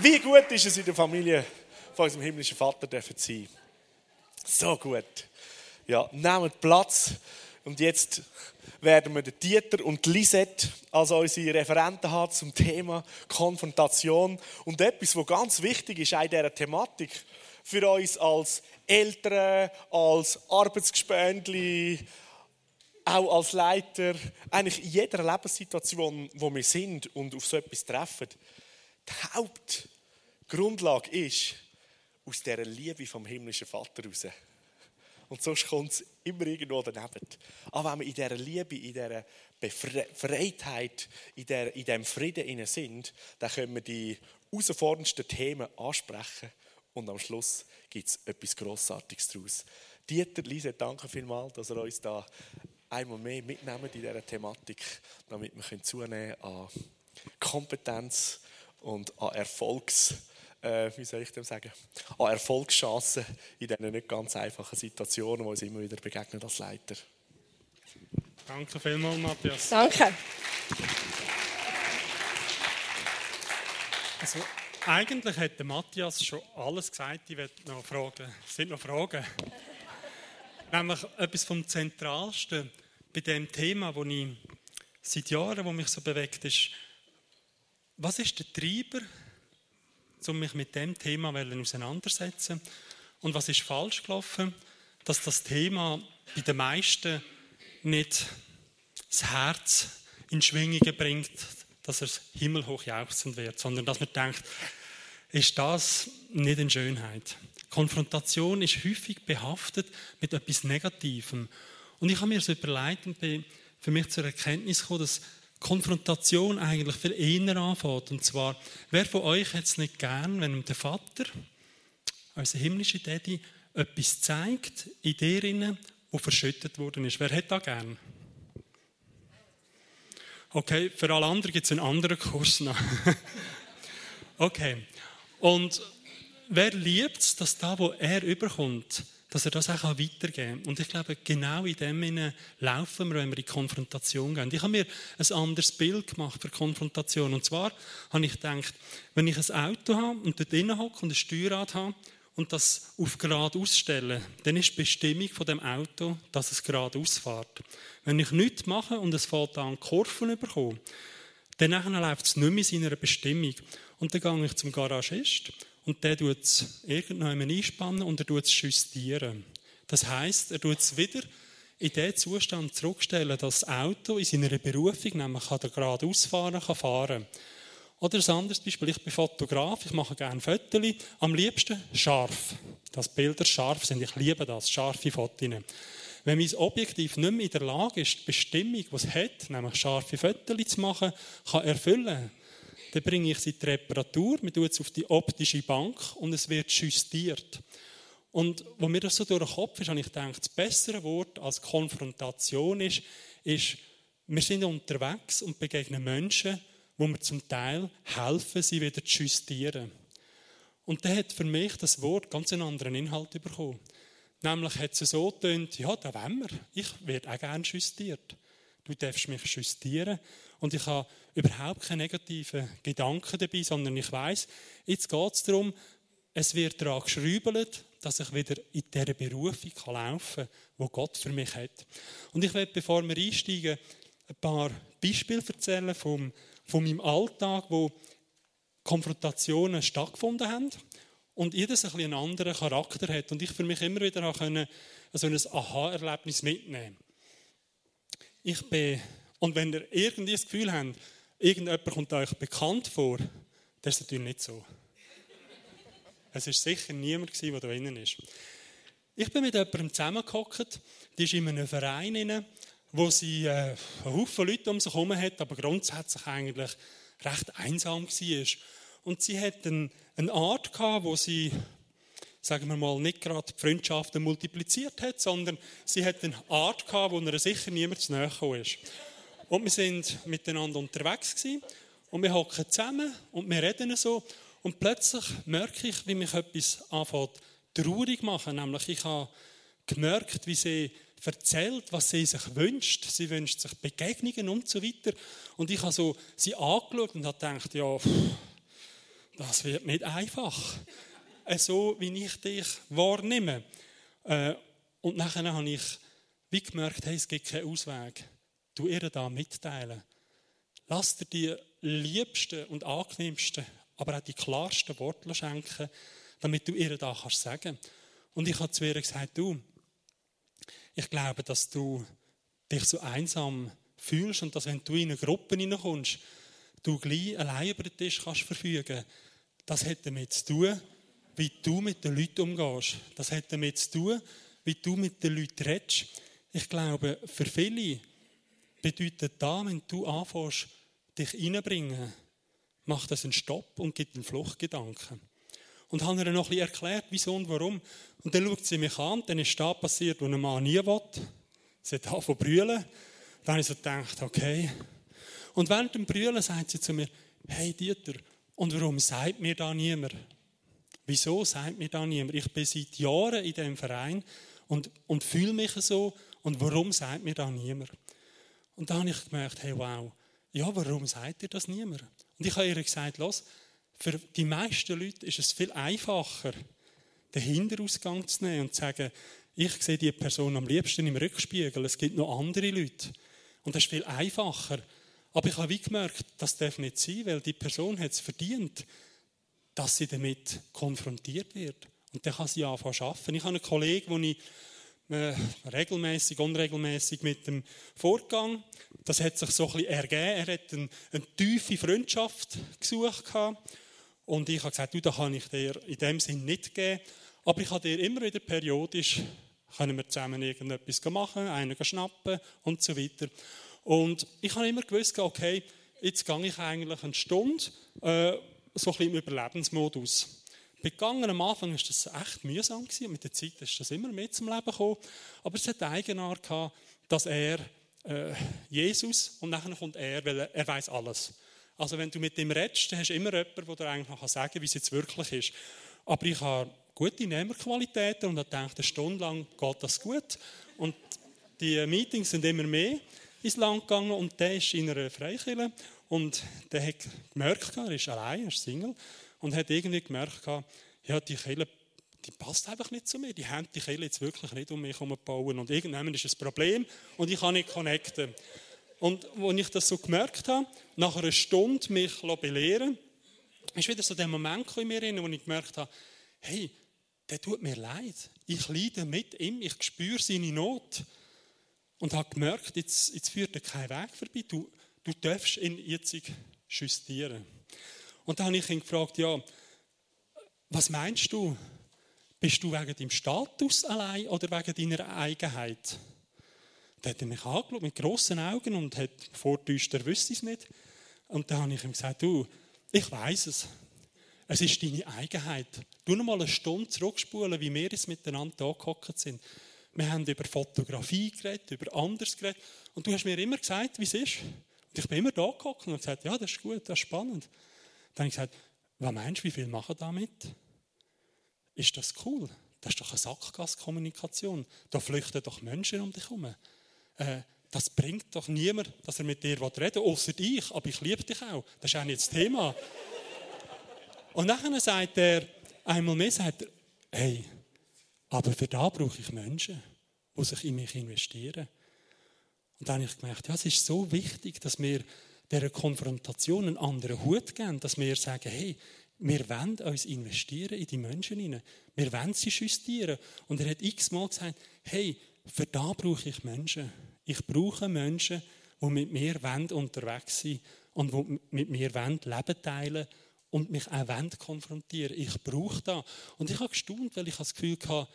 Wie gut ist es in der Familie von unserem himmlischen Vater zu sein? So gut. Ja, nehmt Platz. Und jetzt werden wir Dieter und Lisette als unsere Referenten haben zum Thema Konfrontation. Und etwas, was ganz wichtig ist in dieser Thematik für uns als Eltern, als Arbeitsgespendli, auch als Leiter, eigentlich in jeder Lebenssituation, wo wir sind und auf so etwas treffen, die Hauptgrundlage ist aus dieser Liebe vom himmlischen Vater raus. Und sonst kommt es immer irgendwo daneben. Aber wenn wir in dieser Liebe, in dieser Befreitheit, in, der, in diesem Frieden sind, dann können wir die herausforderndsten Themen ansprechen und am Schluss gibt es etwas Grossartiges daraus. Dieter, Lise, danke vielmals, dass ihr uns da einmal mehr mitnehmen in dieser Thematik, damit wir zunehmen an Kompetenz und an Erfolgs, äh, wie soll ich dem sagen, an Erfolgschancen in diesen nicht ganz einfachen Situationen, die uns immer wieder begegnen als Leiter. Danke vielmals, Matthias. Danke. Also, eigentlich hätte Matthias schon alles gesagt. Ich werde noch fragen. Es sind noch Fragen. Nämlich etwas vom Zentralsten bei dem Thema, wo ich seit Jahren, wo mich so bewegt, ist, was ist der Treiber, um mich mit dem Thema auseinandersetzen? Und was ist falsch gelaufen, dass das Thema bei den meisten nicht das Herz in Schwingungen bringt, dass er himmelhoch jauchzend wird, sondern dass man denkt, ist das nicht eine Schönheit? Konfrontation ist häufig behaftet mit etwas Negativem. Und ich habe mir so überlegt und bin für mich zur Erkenntnis gekommen, dass Konfrontation eigentlich viel eher anfängt. Und zwar, wer von euch hat es nicht gern, wenn der Vater, unser himmlischer Daddy, etwas zeigt in dir, wo verschüttet worden ist? Wer hat da gern? Okay, für alle anderen gibt es einen anderen Kurs noch. okay. Und wer liebt es, dass da, wo er überkommt, dass er das auch weitergeben kann. Und ich glaube, genau in dem Sinne laufen wir, wenn wir in Konfrontation gehen. Ich habe mir ein anderes Bild gemacht für Konfrontation. Und zwar habe ich gedacht, wenn ich ein Auto habe und dort drinnen hocke und ein Steuerrad habe und das auf gerade ausstelle, dann ist die Bestimmung von dem Auto, dass es gerade ausfährt. Wenn ich nichts mache und es fällt an Kurven überkommen, dann läuft es nicht mehr in seiner Bestimmung. Und dann gehe ich zum Garagist und der tut es irgendwann einspannen und er tut es justieren. Das heißt, er tut es wieder in den Zustand zurückstellen, dass das Auto in seiner Berufung, nämlich kann er gerade ausfahren, kann fahren. Oder ein anderes Beispiel, ich bin Fotograf, ich mache gerne Fotos, am liebsten scharf. Dass Bilder scharf sind, ich liebe das, scharfe Fotos. Wenn mein Objektiv nicht mehr in der Lage ist, die Bestimmung, die es hat, nämlich scharfe Fotos zu machen, kann erfüllen, dann bringe ich sie in die Reparatur, man tut es auf die optische Bank und es wird justiert. Und wo mir das so durch den Kopf ist, habe ich gedacht, das bessere Wort als Konfrontation ist, ist, wir sind unterwegs und begegnen Menschen, wo wir zum Teil helfen, sie wieder zu justieren. Und da hat für mich das Wort ganz einen anderen Inhalt bekommen. Nämlich hat es so getönt, ja, da wollen wir. Ich werde auch gerne justiert. Du darfst mich justieren. Und ich habe überhaupt keine negativen Gedanken dabei, sondern ich weiß, jetzt geht es darum, es wird daran geschrübelt, dass ich wieder in dieser Berufung laufen kann, die Gott für mich hat. Und ich werde, bevor wir einsteigen, ein paar Beispiele erzählen vom, von meinem Alltag, wo Konfrontationen stattgefunden haben und jedes ein einen anderen Charakter hat. Und ich für mich immer wieder können, so ein Aha-Erlebnis mitnehmen. Ich bin, und wenn ihr irgendwie das Gefühl habt, irgendjemand kommt euch bekannt vor, das ist natürlich nicht so. Es war sicher niemand, der da drinnen ist. Ich bin mit jemandem zusammengehockt, die ist in einem Verein, rein, wo sie äh, einen Haufen Leute um sich herum hat, aber grundsätzlich eigentlich recht einsam war. Und sie hat eine, eine Art gehabt, wo sie, sagen wir mal, nicht gerade die Freundschaften multipliziert hat, sondern sie hat eine Art gehabt, wo ihr sicher niemand zu gekommen ist. Und wir sind miteinander unterwegs gewesen, und wir hocken zusammen und wir reden so. Und plötzlich merke ich, wie mich etwas anfängt traurig machen. Nämlich, ich habe gemerkt, wie sie erzählt, was sie sich wünscht. Sie wünscht sich Begegnungen und so weiter. Und ich habe so sie angeschaut und habe gedacht, ja, das wird nicht einfach. Äh, so, wie ich dich wahrnehme. Äh, und nachher habe ich wie gemerkt, hey, es gibt keinen Ausweg. Du ihr da mitteilen. Lass dir die liebsten und angenehmsten, aber auch die klarsten Worte schenken, damit du ihr da kannst sagen. Und ich habe zu ihr gesagt, du, ich glaube, dass du dich so einsam fühlst und dass wenn du in eine Gruppe hineinkommst, du gleich allein über den Tisch kannst verfügen. Das hat damit zu tun, wie du mit den Leuten umgehst. Das hat damit zu tun, wie du mit den Leuten redest. Ich glaube, für viele bedeutet das, wenn du anfängst, dich reinbringen, macht das einen Stopp und gibt einen Fluchtgedanken. Und habe ihr noch ein erklärt, wieso und warum. Und dann schaut sie mich an, dann ist das passiert, was ein Mann nie will. Sie hat angefangen zu brüllen. Dann habe ich so gedacht, okay. Und während dem Brüllen sagt sie zu mir, hey Dieter, und warum sagt mir da niemand? Wieso sagt mir da niemand? Ich bin seit Jahren in diesem Verein und, und fühle mich so. Und warum sagt mir da niemand? Und dann habe ich gemerkt, hey, wow, ja, warum sagt dir das niemand? Und ich habe ihr gesagt, los, für die meisten Leute ist es viel einfacher, den Hinterausgang zu nehmen und zu sagen, ich sehe die Person am liebsten im Rückspiegel, es gibt noch andere Leute. Und das ist viel einfacher. Aber ich habe wie gemerkt, das darf nicht sein, weil die Person hat es verdient, dass sie damit konfrontiert wird. Und dann kann sie anfangen zu arbeiten. Ich habe einen Kollegen, den ich äh, regelmäßig, unregelmäßig mit dem Vorgang, das hat sich so ein bisschen ergeben. Er hat eine, eine tiefe Freundschaft gesucht. Und ich habe gesagt, du, da kann ich dir in dem Sinn nicht geben. Aber ich habe dir immer wieder periodisch, können wir zusammen irgendetwas machen, einen schnappen und so weiter. Und ich habe immer gewusst, okay, jetzt gehe ich eigentlich eine Stunde, äh, so ein bisschen im Überlebensmodus. Begangen am Anfang war das echt mühsam gewesen. Mit der Zeit ist das immer mehr zum Leben gekommen. Aber es hat Eigenart gehabt, dass er äh, Jesus und nachher kommt er, weil er, er weiß alles. Also wenn du mit ihm redest, dann hast du immer jemanden, der dir eigentlich noch sagen kann, wie es jetzt wirklich ist. Aber ich habe gute Nehmerqualitäten und habe gedacht, eine Stunde lang geht das gut. Und die Meetings sind immer mehr ins Land gegangen und der ist in einer Freikirche und der hat gemerkt, er ist allein, er ist Single und hat irgendwie gemerkt, ja, die Kirche, die passt einfach nicht zu mir, die haben die Kirche jetzt wirklich nicht um mich bauen und irgendwann ist ein Problem und ich kann nicht connecten. Und als ich das so gemerkt habe, nach einer Stunde mich belehren ist wieder so der Moment in mir wo ich gemerkt habe, hey, der tut mir leid. Ich leide mit ihm, ich spüre seine Not. Und habe gemerkt, jetzt, jetzt führt er kein Weg vorbei. Du, du darfst ihn jetzt justieren. Und dann habe ich ihn gefragt, ja, was meinst du? Bist du wegen deinem Status allein oder wegen deiner Eigenheit? Dann hat er mich angeschaut mit grossen Augen und hat vortäuscht, er wüsste es nicht. Und dann habe ich ihm gesagt, du, ich weiß es. Es ist deine Eigenheit. Du noch mal eine Stunde zurückspulen, wie wir jetzt miteinander angehockt sind. Wir haben über Fotografie geredet, über anderes geredet. Und du hast mir immer gesagt, wie es ist. Und ich bin immer da gehockt und gesagt, ja, das ist gut, das ist spannend. Dann habe ich gesagt, was meinst du, wie viel machen damit? Ist das cool? Das ist doch eine Sackgasskommunikation. Da flüchten doch Menschen um dich herum. Äh, das bringt doch niemand, dass er mit dir reden will, außer dich. Aber ich liebe dich auch. Das ist auch nicht das Thema. Und nachher sagt er, einmal mehr sagt er, hey, aber für da brauche ich Menschen, die sich in mich investieren. Und dann habe ich gemerkt, ja, es ist so wichtig, dass wir dieser Konfrontation einen anderen Hut geben, dass wir sagen, hey, wir wollen uns investieren in die Menschen hinein. Wir wollen sie justieren. Und er hat x-mal gesagt, hey, für da brauche ich Menschen. Ich brauche Menschen, die mit mir unterwegs sind und die mit mir Leben teilen und mich auch konfrontieren Ich brauche das. Und ich habe gestaunt, weil ich das Gefühl hatte,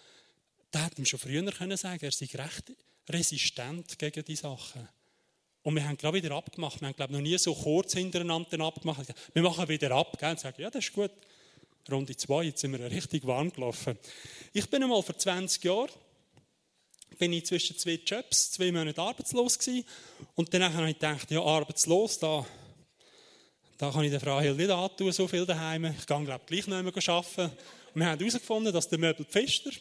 der hätte ihm schon früher können sagen er sei recht resistent gegen die Sachen. Und wir haben gerade wieder abgemacht. Wir haben, glaube noch nie so kurz hintereinander abgemacht. Wir machen wieder ab gell? und sagen, ja, das ist gut. Runde zwei, jetzt sind wir richtig warm gelaufen. Ich bin einmal vor 20 Jahren bin ich zwischen zwei Jobs, zwei Monate arbeitslos gewesen. Und danach habe ich gedacht, ja, arbeitslos, da da kann ich der Frau Hill nicht antun, so viel daheim. Ich gehe, glaube gleich noch einmal arbeiten. Und wir haben herausgefunden, dass der Möbel Pfister,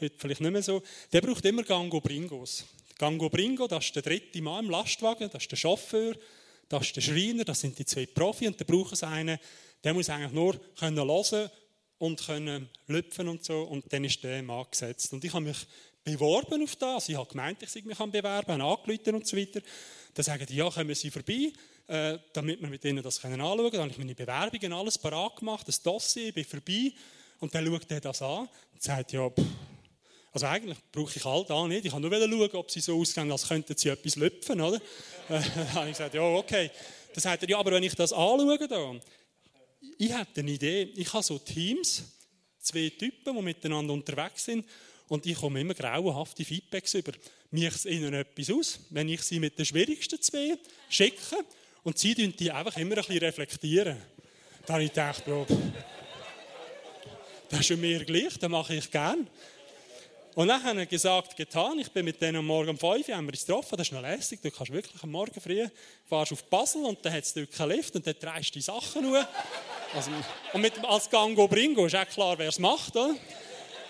heute vielleicht nicht mehr so, der braucht immer Gango Bringos. Gango Bringo, das ist der dritte Mann im Lastwagen, das ist der Chauffeur, das ist der Schreiner, das sind die zwei Profi und dann brauchen sie einen, Der muss eigentlich nur können hören und können lüpfen und so. Und dann ist der im angesetzt. Und ich habe mich beworben auf das. Ich habe gemeint, ich mich bewerben, habe angerufen und so weiter. Dann sagen die, ja, kommen Sie vorbei, äh, damit wir mit Ihnen das anschauen können. Dann habe ich meine Bewerbungen alles parat gemacht, das Dossier, bin vorbei. Und dann schaut er das an und sagt, ja, pff, also eigentlich brauche ich all da nicht. Ich kann nur schauen, ob sie so aussehen, als könnten sie etwas lüpfen, oder? dann habe ich gesagt, ja, okay. Dann sagt er, ja, aber wenn ich das anschaue, da, ich habe eine Idee. Ich habe so Teams, zwei Typen, die miteinander unterwegs sind, und ich komme immer grauenhafte Feedbacks über. Mir es ihnen etwas aus, wenn ich sie mit den schwierigsten zwei schicke, und sie die einfach immer ein bisschen reflektieren. Da habe ich gedacht, das ist mir gleich, das mache ich gern. Und dann haben wir gesagt, getan, ich bin mit denen am Morgen um 5 Uhr haben wir uns getroffen, das ist noch lässig, du kannst wirklich am Morgen früh, fahrst auf Basel und dann hat es dort keinen Lift und dann drehst du die Sachen nur. Also, und mit, als Gango Bringo ist auch klar, wer es macht. Oder?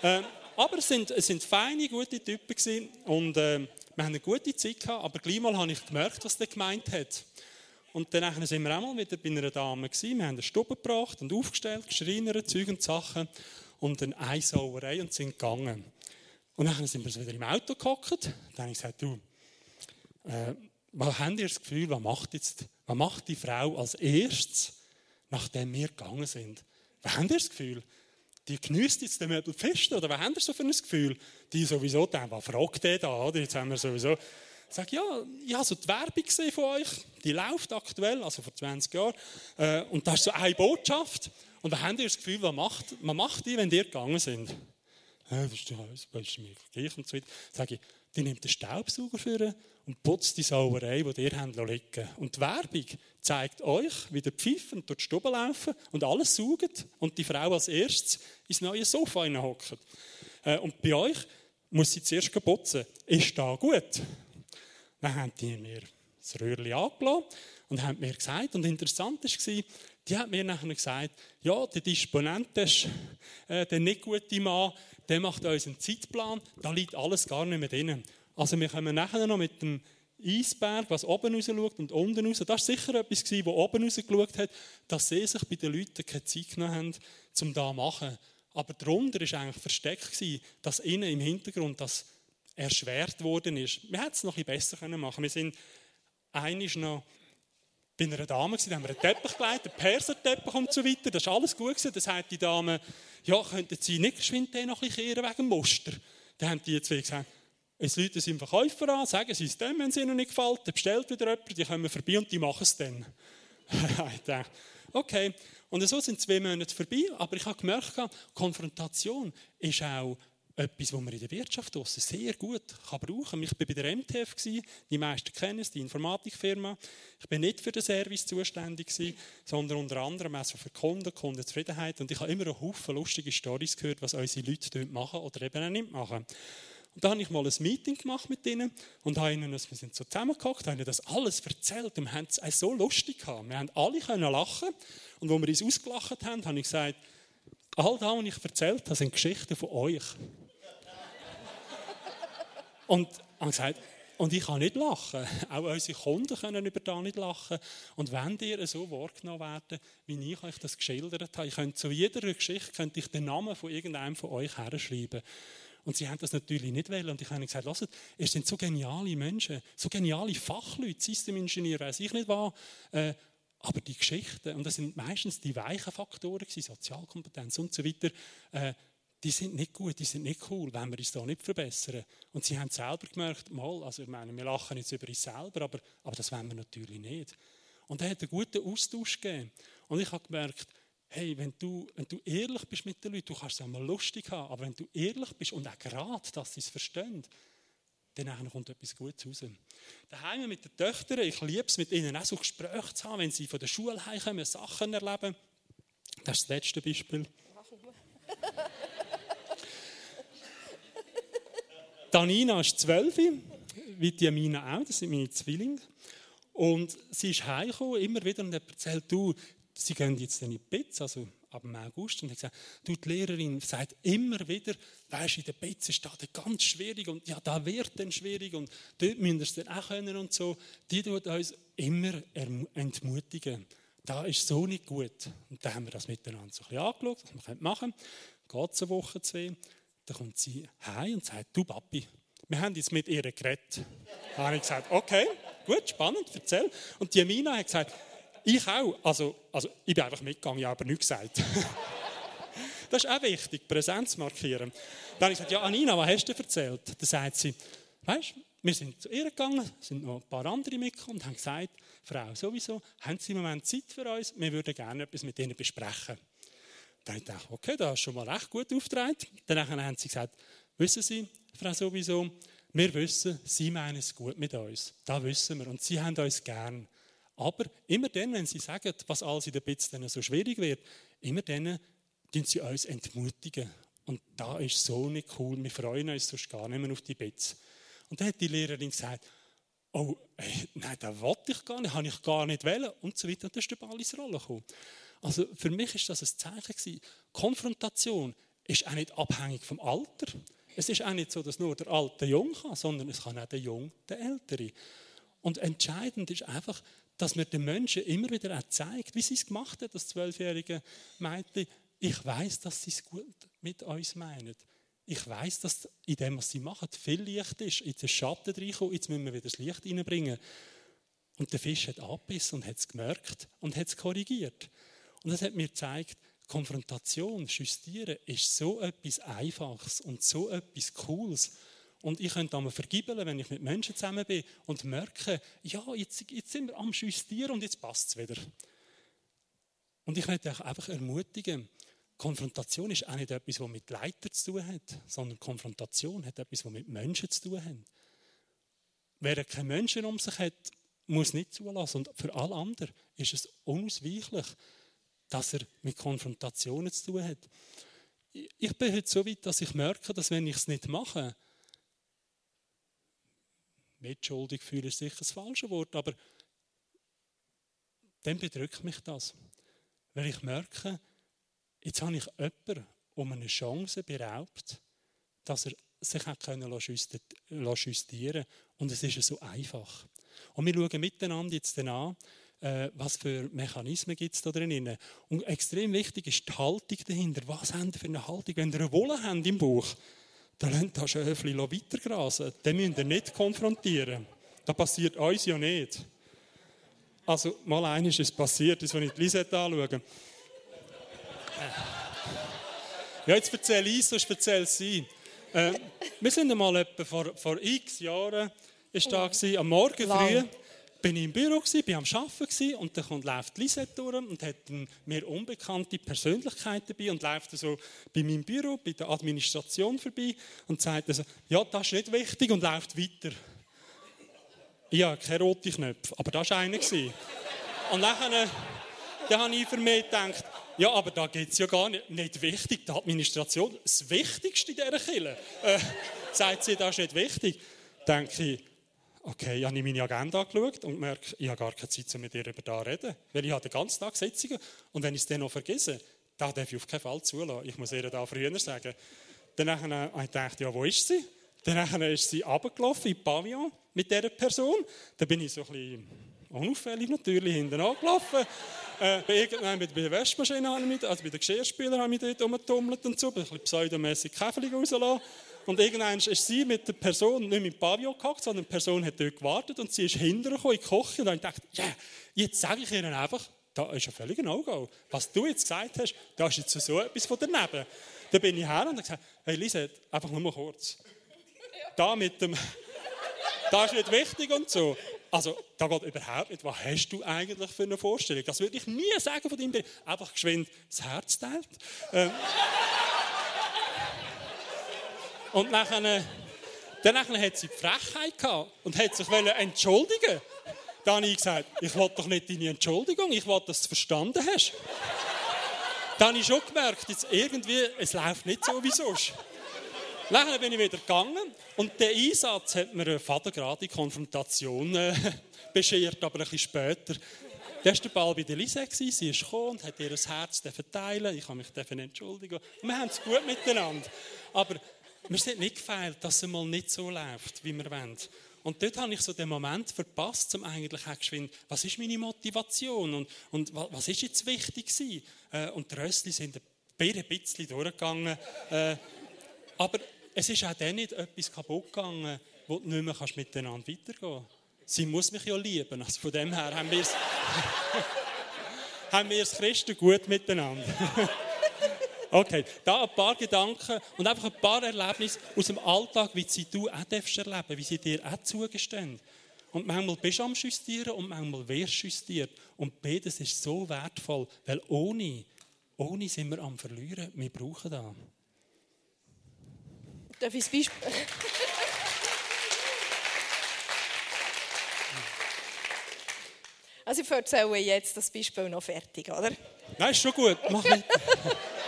Äh, aber es sind, es sind feine, gute Typen gewesen und äh, wir haben eine gute Zeit gehabt, aber gleich mal habe ich gemerkt, was der gemeint hat. Und dann sind wir auch mal wieder bei einer Dame gewesen. Wir haben eine Stube gebracht und aufgestellt, geschreinert, Zeug und Sachen und eine Eisauerei und sind gegangen. Und dann sind wir wieder im Auto gehockt. Dann habe ich gesagt, du, äh, was habt ihr das Gefühl, was macht, jetzt, was macht die Frau als erstes, nachdem wir gegangen sind? Was habt ihr das Gefühl? Die genießt jetzt den Möbel fest, oder was habt ihr so für ein Gefühl? Die sowieso, dann, was fragt der da, oder? Jetzt haben wir sowieso... Ich sage, ja, ich habe so die Werbung gesehen von euch, die läuft aktuell, also vor 20 Jahren, äh, und da ist so eine Botschaft. Und was habt ihr das Gefühl, was macht, was macht die, wenn ihr gegangen sind? Ja, das ist, mir gleich und so weiter. Sage ich, die nimmt den Staubsauger für und putzt die Sauerei, die ihr habt liegen Und die Werbung zeigt euch, wie der Pfeifen durch die Stube laufen und alles saugt und die Frau als erstes ins neue Sofa hineinhockt. Äh, und bei euch muss sie zuerst putzen. Ist da gut? Dann haben die mir das Röhrchen angelassen und haben mir gesagt, und interessant war, die hat mir nachher gesagt, ja, der Disponent, ist, äh, der nicht gute Mann, der macht uns einen Zeitplan, da liegt alles gar nicht mehr drin. Also wir kommen nachher noch mit dem Eisberg, was oben raus schaut und unten raus. Das war sicher etwas, was oben raus geschaut hat, dass sie sich bei den Leuten keine Zeit genommen haben, um das zu machen. Aber darunter war eigentlich versteckt, dass innen im Hintergrund das erschwert worden ist. Wir hätten es noch ein bisschen besser machen können. Wir sind einiges noch bei einer Dame, da haben wir einen Teppich gelegt, einen Perserteppich und so weiter. Das war alles gut. Gewesen. Das hat die Dame, ja, könnten Sie nicht geschwind noch ein bisschen kehren wegen Muster? Dann haben die zwei gesagt, es Leute sind Verkäufer an, sagen sie es dem, wenn es ihnen nicht gefällt, dann bestellt wieder jemand, die kommen vorbei und die machen es dann. ich dachte, okay. Und so sind zwei Monate vorbei, aber ich habe gemerkt, Konfrontation ist auch etwas, was man in der Wirtschaft sehr gut kann brauchen kann. Ich war bei der MTF, die meisten kennen es, die Informatikfirma. Ich bin nicht für den Service zuständig, sondern unter anderem auch für Kunden, Kundenzufriedenheit. Und ich habe immer einen Haufen lustige Stories gehört, was unsere Leute dort machen oder eben auch nicht machen. Und da habe ich mal ein Meeting gemacht mit ihnen und habe ihnen, wir sind so zusammengehockt, habe ihnen das alles erzählt und wir haben es so lustig gehabt. Wir haben alle können lachen und wo wir uns ausgelacht haben, habe ich gesagt, all das, was ich erzählt habe, sind Geschichten von euch. Und habe gesagt, und ich kann nicht lachen. Auch unsere Kunden können über das nicht lachen. Und wenn ihr so wahrgenommen werden, wie ich euch das geschildert habe, ich könnte zu jeder Geschichte könnte ich den Namen von irgendeinem von euch herschreiben. Und sie haben das natürlich nicht wollen. Und ich habe gesagt, ihr sind so geniale Menschen, so geniale Fachleute, Systemingenieure, weiß ich nicht was. Äh, aber die Geschichten, und das sind meistens die weichen Faktoren, Sozialkompetenz und so weiter, äh, die sind nicht gut, die sind nicht cool, wenn wir uns da nicht verbessern. Und sie haben selber gemerkt, mal, also ich meine, wir lachen jetzt über uns selber, aber, aber das wollen wir natürlich nicht. Und er hat einen guten Austausch gegeben. Und ich habe gemerkt, hey, wenn du, wenn du ehrlich bist mit den Leuten, du kannst es auch mal lustig haben, aber wenn du ehrlich bist und auch gerade, dass sie es verstehen, dann kommt etwas Gutes raus. Daheim mit den Töchtern, ich liebe es, mit ihnen auch so Gespräche zu haben, wenn sie von der Schule heimkommen, Sachen erleben. Das ist das letzte Beispiel. Danina ist zwölf, wie die Amina auch, das sind meine Zwillinge. Und sie ist heimgekommen, immer wieder und hat erzählt, du, sie gehen jetzt in die Bitz, also ab dem August, und hat gesagt, du, die Lehrerin sagt immer wieder, weisst in der Bitz ist das ganz schwierig und ja, da wird dann schwierig und dort müssen wir es dann auch können und so. Die tut uns immer entmutigen. das ist so nicht gut. Und dann haben wir das miteinander so ein bisschen angeschaut, was wir machen können. Geht eine Woche, zwei. Dann kommt sie heim und sagt, du Papi, wir haben jetzt mit ihr geredet. Dann habe ich gesagt, okay, gut, spannend, erzähl. Und die Mina hat gesagt, ich auch. Also, also ich bin einfach mitgegangen, ich habe aber nichts gesagt. das ist auch wichtig, Präsenz markieren. Dann habe ich gesagt, ja, Anina, was hast du erzählt? Dann sagt sie, weißt du, wir sind zu ihr gegangen, sind noch ein paar andere mitgekommen und haben gesagt, Frau, sowieso, haben Sie im Moment Zeit für uns? Wir würden gerne etwas mit Ihnen besprechen. Dann habe ich gedacht, okay, das ist schon mal recht gut aufgetragen. Dann haben sie gesagt, wissen Sie, Frau sowieso, wir wissen, Sie meinen es gut mit uns. Das wissen wir und Sie haben uns gern. Aber immer dann, wenn Sie sagen, was alles in der Bitz so schwierig wird, immer dann tun Sie uns entmutigen. Und da ist so nicht cool. Wir freuen uns sonst gar nicht mehr auf die Bitz. Und dann hat die Lehrerin gesagt, oh, ey, nein, das wollte ich gar nicht, habe ich gar nicht wollen und so weiter. Und dann ist der Ball ins Rollen gekommen. Also für mich ist das ein Zeichen gewesen. Konfrontation ist auch nicht abhängig vom Alter. Es ist auch nicht so, dass nur der Alte jung kann, sondern es kann auch der Jung der Ältere. Und entscheidend ist einfach, dass man den Menschen immer wieder auch zeigt, wie sie es gemacht hat, das zwölfjährige Mädchen. Ich weiß, dass sie es gut mit uns meinen. Ich weiß, dass in dem, was sie machen, viel Licht ist. In den Schatten reinkommen, jetzt müssen wir wieder das Licht reinbringen. Und der Fisch hat abbissen und hat es gemerkt und hat es korrigiert. Und das hat mir gezeigt, Konfrontation, Justieren ist so etwas Einfaches und so etwas Cooles. Und ich könnte einmal vergibeln, wenn ich mit Menschen zusammen bin und merke, ja, jetzt, jetzt sind wir am Justieren und jetzt passt es wieder. Und ich möchte euch einfach ermutigen, Konfrontation ist auch nicht etwas, was mit Leitern zu tun hat, sondern Konfrontation hat etwas, was mit Menschen zu tun hat. Wer keine Menschen um sich hat, muss nicht zulassen. Und für alle anderen ist es unausweichlich, dass er mit Konfrontationen zu tun hat. Ich bin heute so weit, dass ich merke, dass wenn ich es nicht mache, mitschuldig fühle ist sicher das falsche Wort, aber dann bedrückt mich das. Weil ich merke, Jetzt habe ich jemanden um eine Chance beraubt, dass er sich justieren Und es ist so einfach. Und wir schauen miteinander jetzt an, äh, was für Mechanismen gibt es da drin. Und extrem wichtig ist die Haltung dahinter. Was haben ihr für eine Haltung? Wenn ihr eine Wolle habt im Bauch, dann lasst das Schöfli weitergrasen. Den müsst ihr nicht konfrontieren. Das passiert uns ja nicht. Also, mal eines ist es passiert, das, wenn ich die Lisette anschaue. Ja, jetzt erzähle ich, sonst erzähle sie. Äh, wir sind einmal etwa vor, vor x Jahren ist da gewesen, am Morgen Lang. Bin ich im Büro gewesen, bin am Arbeiten und dann kommt, läuft Lisette durch und hat mir unbekannte Persönlichkeit dabei und läuft so bei meinem Büro, bei der Administration vorbei und sagt also, ja, das ist nicht wichtig und läuft weiter. Ja, keine rote Knöpfe, aber das war einer. Und dann, dann habe ich für mich gedacht, ja, aber da geht es ja gar nicht, nicht wichtig, die Administration, das Wichtigste in dieser Kirche. Äh, sagt sie, das ist nicht wichtig. Denke ich, okay, ich habe meine Agenda angeschaut und merke, ich habe gar keine Zeit, um mit ihr über das zu reden. Weil ich habe den ganzen Tag Sitzungen und wenn ich es dann noch vergesse, da darf ich auf keinen Fall zulassen. Ich muss ihr da früher sagen. Dann habe ich gedacht, ja, wo ist sie? Dann ist sie runtergelaufen in Pavillon mit dieser Person. Dann bin ich so ein bisschen unauffällig natürlich hinten angelaufen. Äh, irgendwann bei der Waschmaschine, mit, also bei den Geschirrspülern habe ich mich dort rumgetummelt und so, ein bisschen pseudomässig Käferchen rausgelassen. Und irgendwann ist sie mit der Person nicht mit dem Pavillon gehackt, sondern die Person hat dort gewartet und sie ist hinterher in die Küche und dann dachte ich, yeah, jetzt sage ich ihnen einfach, da ist ein völliger No-Go. Was du jetzt gesagt hast, da ist jetzt so etwas von daneben. Dann bin ich her und habe gesagt, hey Lisa, einfach nur mal kurz. Da mit dem, das ist nicht wichtig und so. Also, da geht überhaupt nicht, was hast du eigentlich für eine Vorstellung? Das würde ich nie sagen von deinem Einfach geschwind das Herz teilt. Ähm. Und dann hat sie die Frechheit gehabt und hat sich entschuldigen Dann habe ich gesagt, ich wollte doch nicht deine Entschuldigung, ich wollte, dass du es verstanden hast. Dann habe ich schon gemerkt, jetzt irgendwie, es läuft nicht so wie sonst. Nachher bin ich wieder gegangen und der Einsatz hat mir eine fadengerade Konfrontation äh, beschert, aber ein bisschen später. Der war der Ball bei der Lise, sie ist gekommen und hat ihr Herz verteilen Ich habe mich entschuldigen. Wir haben es gut miteinander. Aber wir sind nicht gefeilt, dass es mal nicht so läuft, wie wir wollen. Und dort habe ich so den Moment verpasst, um eigentlich auch geschwind, was ist meine Motivation und, und was ist jetzt wichtig gewesen? Äh, und die Rössli sind ein bisschen durchgegangen. Äh, aber es ist auch dann nicht etwas kaputt gegangen, wo du nicht mehr miteinander weitergehen kannst. Sie muss mich ja lieben. Also von dem her es, haben wir es Christen gut miteinander. Okay, da ein paar Gedanken und einfach ein paar Erlebnisse aus dem Alltag, wie sie du auch darfst erleben, wie sie dir auch zugestehen. Und manchmal bist du am Justieren und manchmal wirst du justiert. Und beides ist so wertvoll, weil ohne, ohne sind wir am Verlieren. Wir brauchen das. Darf ich das Beispiel... Also ich erzähle jetzt das Beispiel noch fertig, oder? Nein, ist schon gut. Mach weiter.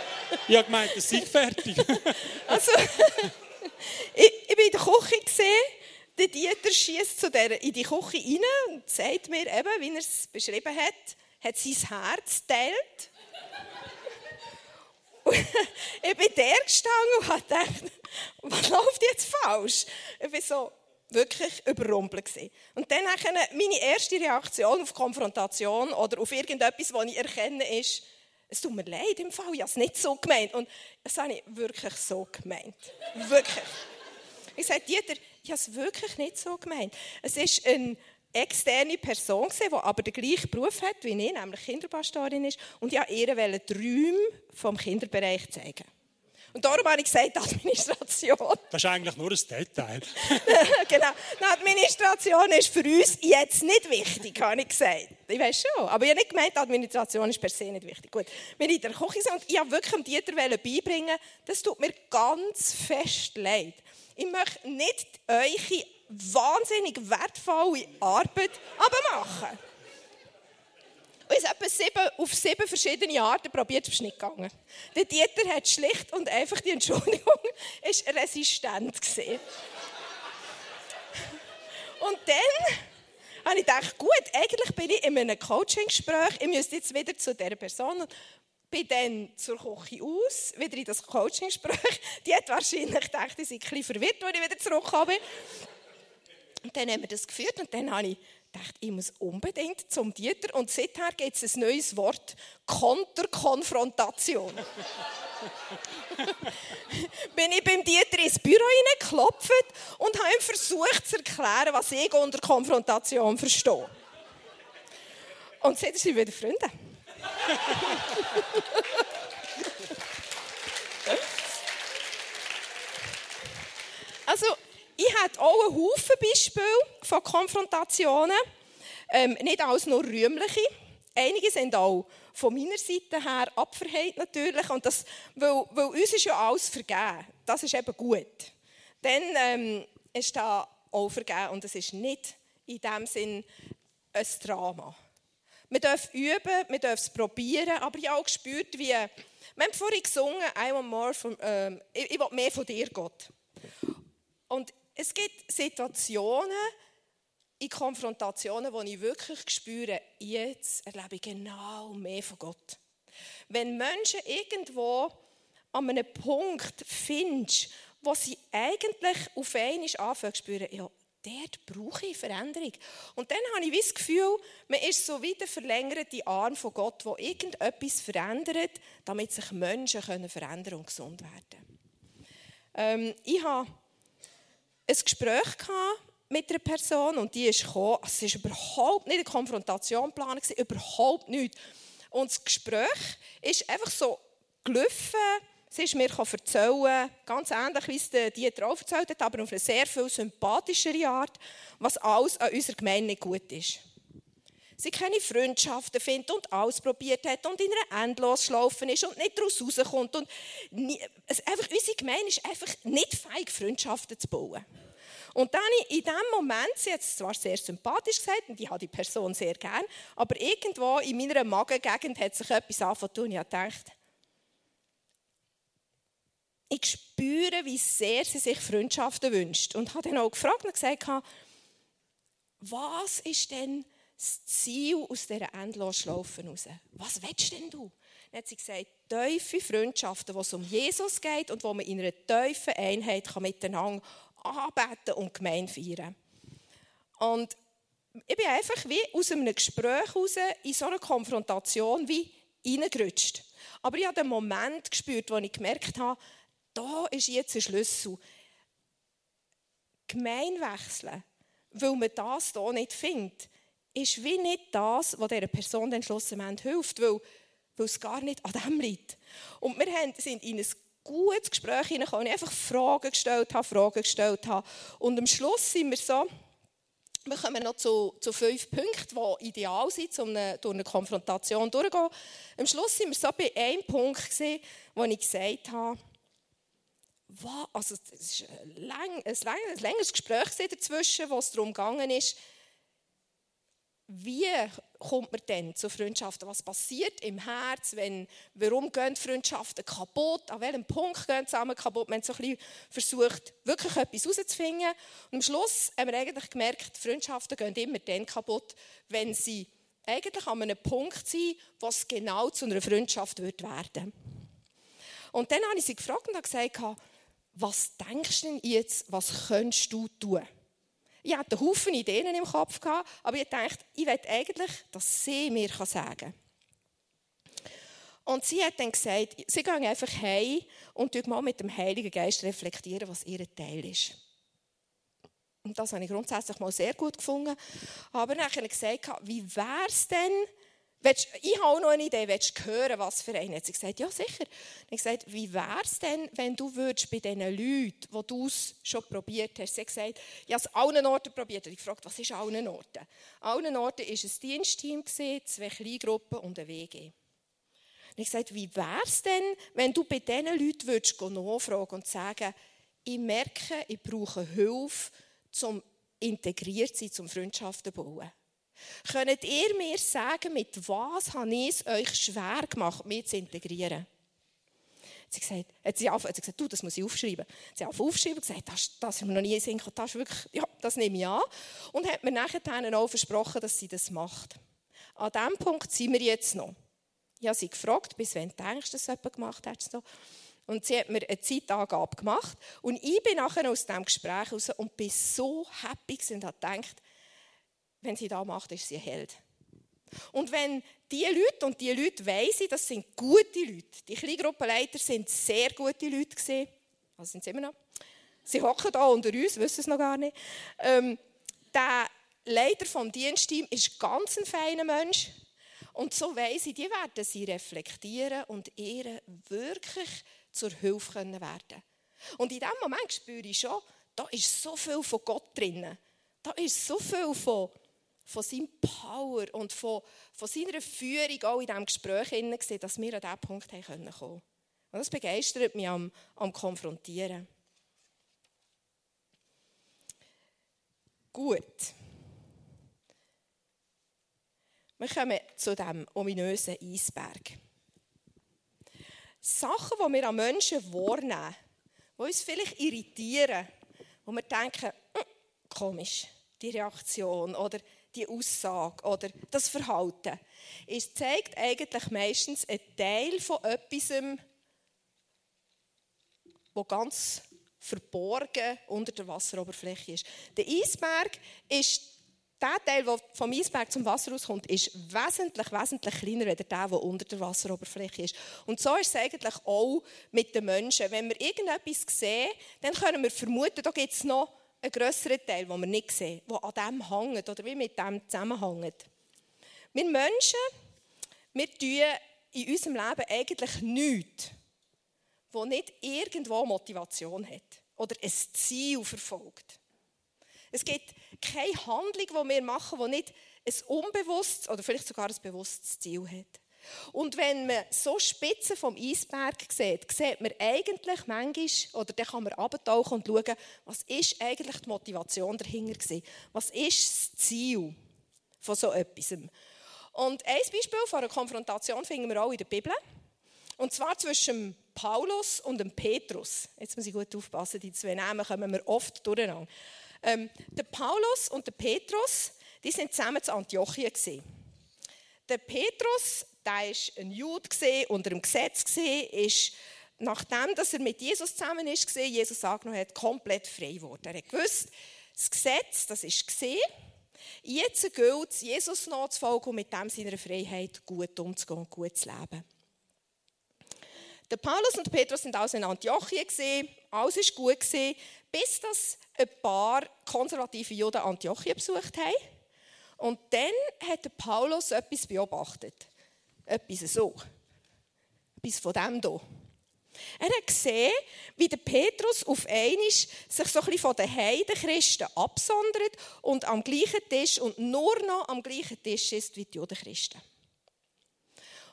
ich habe gemeint, es sei fertig. also, ich, ich bin in der Küche gesehen. Der Dieter schießt zu der, in die Küche rein und sagt mir eben, wie er es beschrieben hat, hat sein Herz teilt. ich bin der gestanden und habe gedacht, was läuft jetzt falsch? Ich bin so wirklich überrumpelt. Und dann meine erste Reaktion auf Konfrontation oder auf irgendetwas, was ich erkenne, ist, es tut mir leid im Fall, ich habe es nicht so gemeint. Und das habe ich wirklich so gemeint. Wirklich. Ich sage, Dieter, ich habe es wirklich nicht so gemeint. Es ist eine externe Person, die aber den gleichen Beruf hat wie ich, nämlich Kinderpastorin ist. Und wollte ihr Träume vom Kinderbereich zeigen. Und darum habe ich gesagt, Administration. Das ist eigentlich nur ein Detail. genau. Die Administration ist für uns jetzt nicht wichtig, habe ich gesagt. Ich weiß schon. Aber ich habe nicht gemeint, Administration ist per se nicht wichtig. Gut. Wir in der Küche sind und ich wollte wirklich dem Dieter beibringen, das tut mir ganz fest leid. Ich möchte nicht eure wahnsinnig wertvolle Arbeit aber machen. Ich habe sieben, auf sieben verschiedene Arten probiert, ist nicht gegangen. Der Dieter hat schlicht und einfach die Entschuldigung, ist resistent gesehen. Und dann habe ich gedacht, gut, eigentlich bin ich in einem Coaching-Gespräch, ich müsste jetzt wieder zu dieser Person bin dann zur Küche aus, wieder in das Coaching-Gespräch. Die hat wahrscheinlich gedacht, ich sei ein bisschen verwirrt, als ich wieder zurückgekommen bin. Und dann haben wir das geführt und dann habe ich dachte, ich muss unbedingt zum Dieter. Und seither gibt es ein neues Wort: Konterkonfrontation. bin ich beim Dieter ins Büro hineingeklopft und habe ihm versucht zu erklären, was ich unter Konfrontation verstehe. Und seitdem sind wieder Freunde. also, ich habe auch einen Haufen Beispiele von Konfrontationen. Ähm, nicht alles nur rühmliche. Einige sind auch von meiner Seite her abverheilt natürlich. Und das, weil, weil uns ist ja alles vergeben. Das ist eben gut. Dann ähm, ist da auch vergeben und es ist nicht in dem Sinn ein Drama. Wir dürfen üben, wir dürfen es probieren, aber ich habe auch gespürt, wie... Wir haben vorhin gesungen, I want more from, ähm, ich, ich will mehr von dir, Gott. Und es gibt Situationen in Konfrontationen, wo ich wirklich spüre, jetzt erlebe ich genau mehr von Gott. Wenn Menschen irgendwo an einem Punkt findest, wo sie eigentlich auf einmal anfangen zu spüren, ja, dort brauche ich Veränderung. Und dann habe ich das Gefühl, man ist so wie der verlängerte Arm von Gott, wo irgendetwas verändert, damit sich Menschen verändern und gesund werden können. Ähm, ich habe ein Gespräch mit einer Person und die ist gekommen. Es war überhaupt nicht eine Konfrontation überhaupt nicht. Und das Gespräch ist einfach so gelaufen. Sie ist mir erzählen, ganz ähnlich wie es die drauf erzählt hat, aber auf eine sehr viel sympathischere Art, was alles an unserer Gemeinde nicht gut ist. Sie keine Freundschaften findet und ausprobiert hat und in einer Endlosschlaufe ist und nicht daraus rauskommt. Und nie, einfach, unsere Gemeinde ist einfach nicht feig, Freundschaften zu bauen. Und dann in diesem Moment, sie hat es zwar sehr sympathisch gesagt und ich habe die Person sehr gern, aber irgendwo in meiner Magengegend hat sich etwas angefangen und ich habe gedacht, ich spüre, wie sehr sie sich Freundschaften wünscht. Und habe dann auch gefragt und gesagt, was ist denn das Ziel aus dieser Endlosschlaufe raus? Was willst denn du? Dann hat sie gesagt, tiefe Freundschaften, wo es um Jesus geht und wo man in einer tiefen Einheit miteinander anbeten und gemein feiern Und ich bin einfach wie aus einem Gespräch raus in so eine Konfrontation wie reingerutscht. Aber ich habe den Moment gespürt, wo ich gemerkt habe, da ist jetzt ein Schlüssel. Gemeinwechseln, weil man das hier nicht findet, ist wie nicht das, was dieser Person dann schlussendlich hilft, weil, weil es gar nicht an dem liegt. Und wir sind in ein gutes Gespräch hineingekommen, einfach Fragen gestellt habe, Fragen gestellt habe. Und am Schluss sind wir so, wir kommen noch zu, zu fünf Punkten, die ideal sind, um eine, durch eine Konfrontation durchzugehen. Am Schluss sind wir so bei einem Punkt, gewesen, wo ich gesagt habe, wow, also es war ein, ein, ein längeres Gespräch dazwischen, wo es darum gegangen ist, wie kommt man denn zu Freundschaften? Was passiert im Herz? Wenn, warum gehen Freundschaften kaputt? An welchem Punkt gehen zusammen kaputt? Wir haben so ein bisschen versucht, wirklich etwas herauszufinden. Und am Schluss haben wir eigentlich gemerkt, Freundschaften gehen immer dann kaputt, wenn sie eigentlich an einem Punkt sind, was genau zu einer Freundschaft wird werden Und dann habe ich sie gefragt und gesagt, was denkst du denn jetzt, was könntest du tun? Ich hatte einen Haufen Ideen im Kopf, gehabt, aber ich dachte, ich will eigentlich, dass sie mir sagen kann. Und sie hat dann gesagt, sie gehen einfach heim und mal mit dem Heiligen Geist reflektieren, was ihr Teil ist. Und das habe ich grundsätzlich mal sehr gut gefunden. Aber dann habe ich gesagt, wie wäre es denn, ich habe auch noch eine Idee, willst du hören, was für eine? Sie gesagt, ja sicher. Ich gesagt, wie wäre es denn, wenn du würdest bei diesen Leuten, wo du es schon probiert hast, sie hat gesagt, ich habe es an allen Orten probiert. Ich gefragt, was ist an allen Orten? An allen Orten war ein Dienstteam, zwei Kleingruppen und ein WG. Und ich gesagt, wie wäre es denn, wenn du bei diesen Leuten würdest nachfragen und sagen, ich merke, ich brauche Hilfe, um integriert zu sein, um Freundschaften zu bauen. Könnt ihr mir sagen, mit was habe ich es euch schwer gemacht, mich zu integrieren? Sie gesagt, hat sie, hat sie gesagt, du, das muss ich aufschreiben. Sie hat aufgeschrieben und gesagt, das, das haben wir noch nie gesehen, das ja, das nehme ich an. Und hat mir nachher auch versprochen, dass sie das macht. An diesem Punkt sind wir jetzt noch. Ich habe sie gefragt, bis wann denkst du, dass jemand gemacht hat. Und sie hat mir eine Zeitangabe gemacht. Und ich bin nachher aus diesem Gespräch raus und bin so happy und habe gedacht, wenn sie da macht, ist sie ein Held. Und wenn die Leute, und die Leute weiss das sind gute Leute, die Kleingruppenleiter sind sehr gute Leute gewesen, also sind sie immer noch, sie hocken da unter uns, wissen es noch gar nicht, ähm, der Leiter vom Dienstteam ist ganz ein feiner Mensch und so weiss ich, die werden sie reflektieren und ihr wirklich zur Hilfe können werden. Und in diesem Moment spüre ich schon, da ist so viel von Gott drin. Da ist so viel von von seinem Power und von, von seiner Führung auch in diesem Gespräch gesehen, dass wir an diesen Punkt kommen können. Und das begeistert mich am, am Konfrontieren. Gut. Wir kommen zu dem ominösen Eisberg. Sachen, die wir an Menschen wahrnehmen, die uns vielleicht irritieren, wo wir denken, hm, komisch, die Reaktion oder die Aussage oder das Verhalten. Es zeigt eigentlich meistens einen Teil von etwas, wo ganz verborgen unter der Wasseroberfläche ist. Der Eisberg ist der Teil, der vom Eisberg zum Wasser rauskommt, ist wesentlich, wesentlich kleiner als der, der unter der Wasseroberfläche ist. Und so ist es eigentlich auch mit den Menschen. Wenn wir irgendetwas sehen, dann können wir vermuten, da gibt es noch einen grösseren Teil, den wir nicht sehen, der an dem hängt oder wie mit dem zusammenhängt. Wir Menschen, wir tun in unserem Leben eigentlich nichts, das nicht irgendwo Motivation hat oder ein Ziel verfolgt. Es gibt keine Handlung, die wir machen, die nicht ein unbewusstes oder vielleicht sogar ein bewusstes Ziel hat. Und wenn man so Spitzen vom Eisberg sieht, sieht man eigentlich manchmal, oder dann kann man abtauchen und schauen, was ist eigentlich die Motivation dahinter gewesen? Was ist das Ziel von so etwas? Und ein Beispiel von einer Konfrontation finden wir auch in der Bibel. Und zwar zwischen Paulus und Petrus. Jetzt muss ich gut aufpassen, die zwei Namen kommen wir oft durcheinander. Ähm, der Paulus und der Petrus, die sind zusammen zu Antiochien. Der Petrus, der war ein Jude unter dem Gesetz ist nachdem dass er mit Jesus zusammen ist, Jesus angenommen hat, komplett frei geworden. Er hat gewusst, Das Gesetz, das ist gesehen. Jetzt gilt es, Jesus nachzufolgen und mit dem seiner Freiheit gut umzugehen und gut zu leben. Der Paulus und Petrus sind also in Antiochien gesehen, alles ist gut gesehen, bis das ein paar konservative Juden Antiochien besucht haben. Und dann hat der Paulus etwas beobachtet. Etwas so. Etwas von dem hier. Er hat gesehen, wie der Petrus auf einmal sich so ein von den Heidenchristen absondert und am gleichen Tisch und nur noch am gleichen Tisch ist wie die Judenchristen.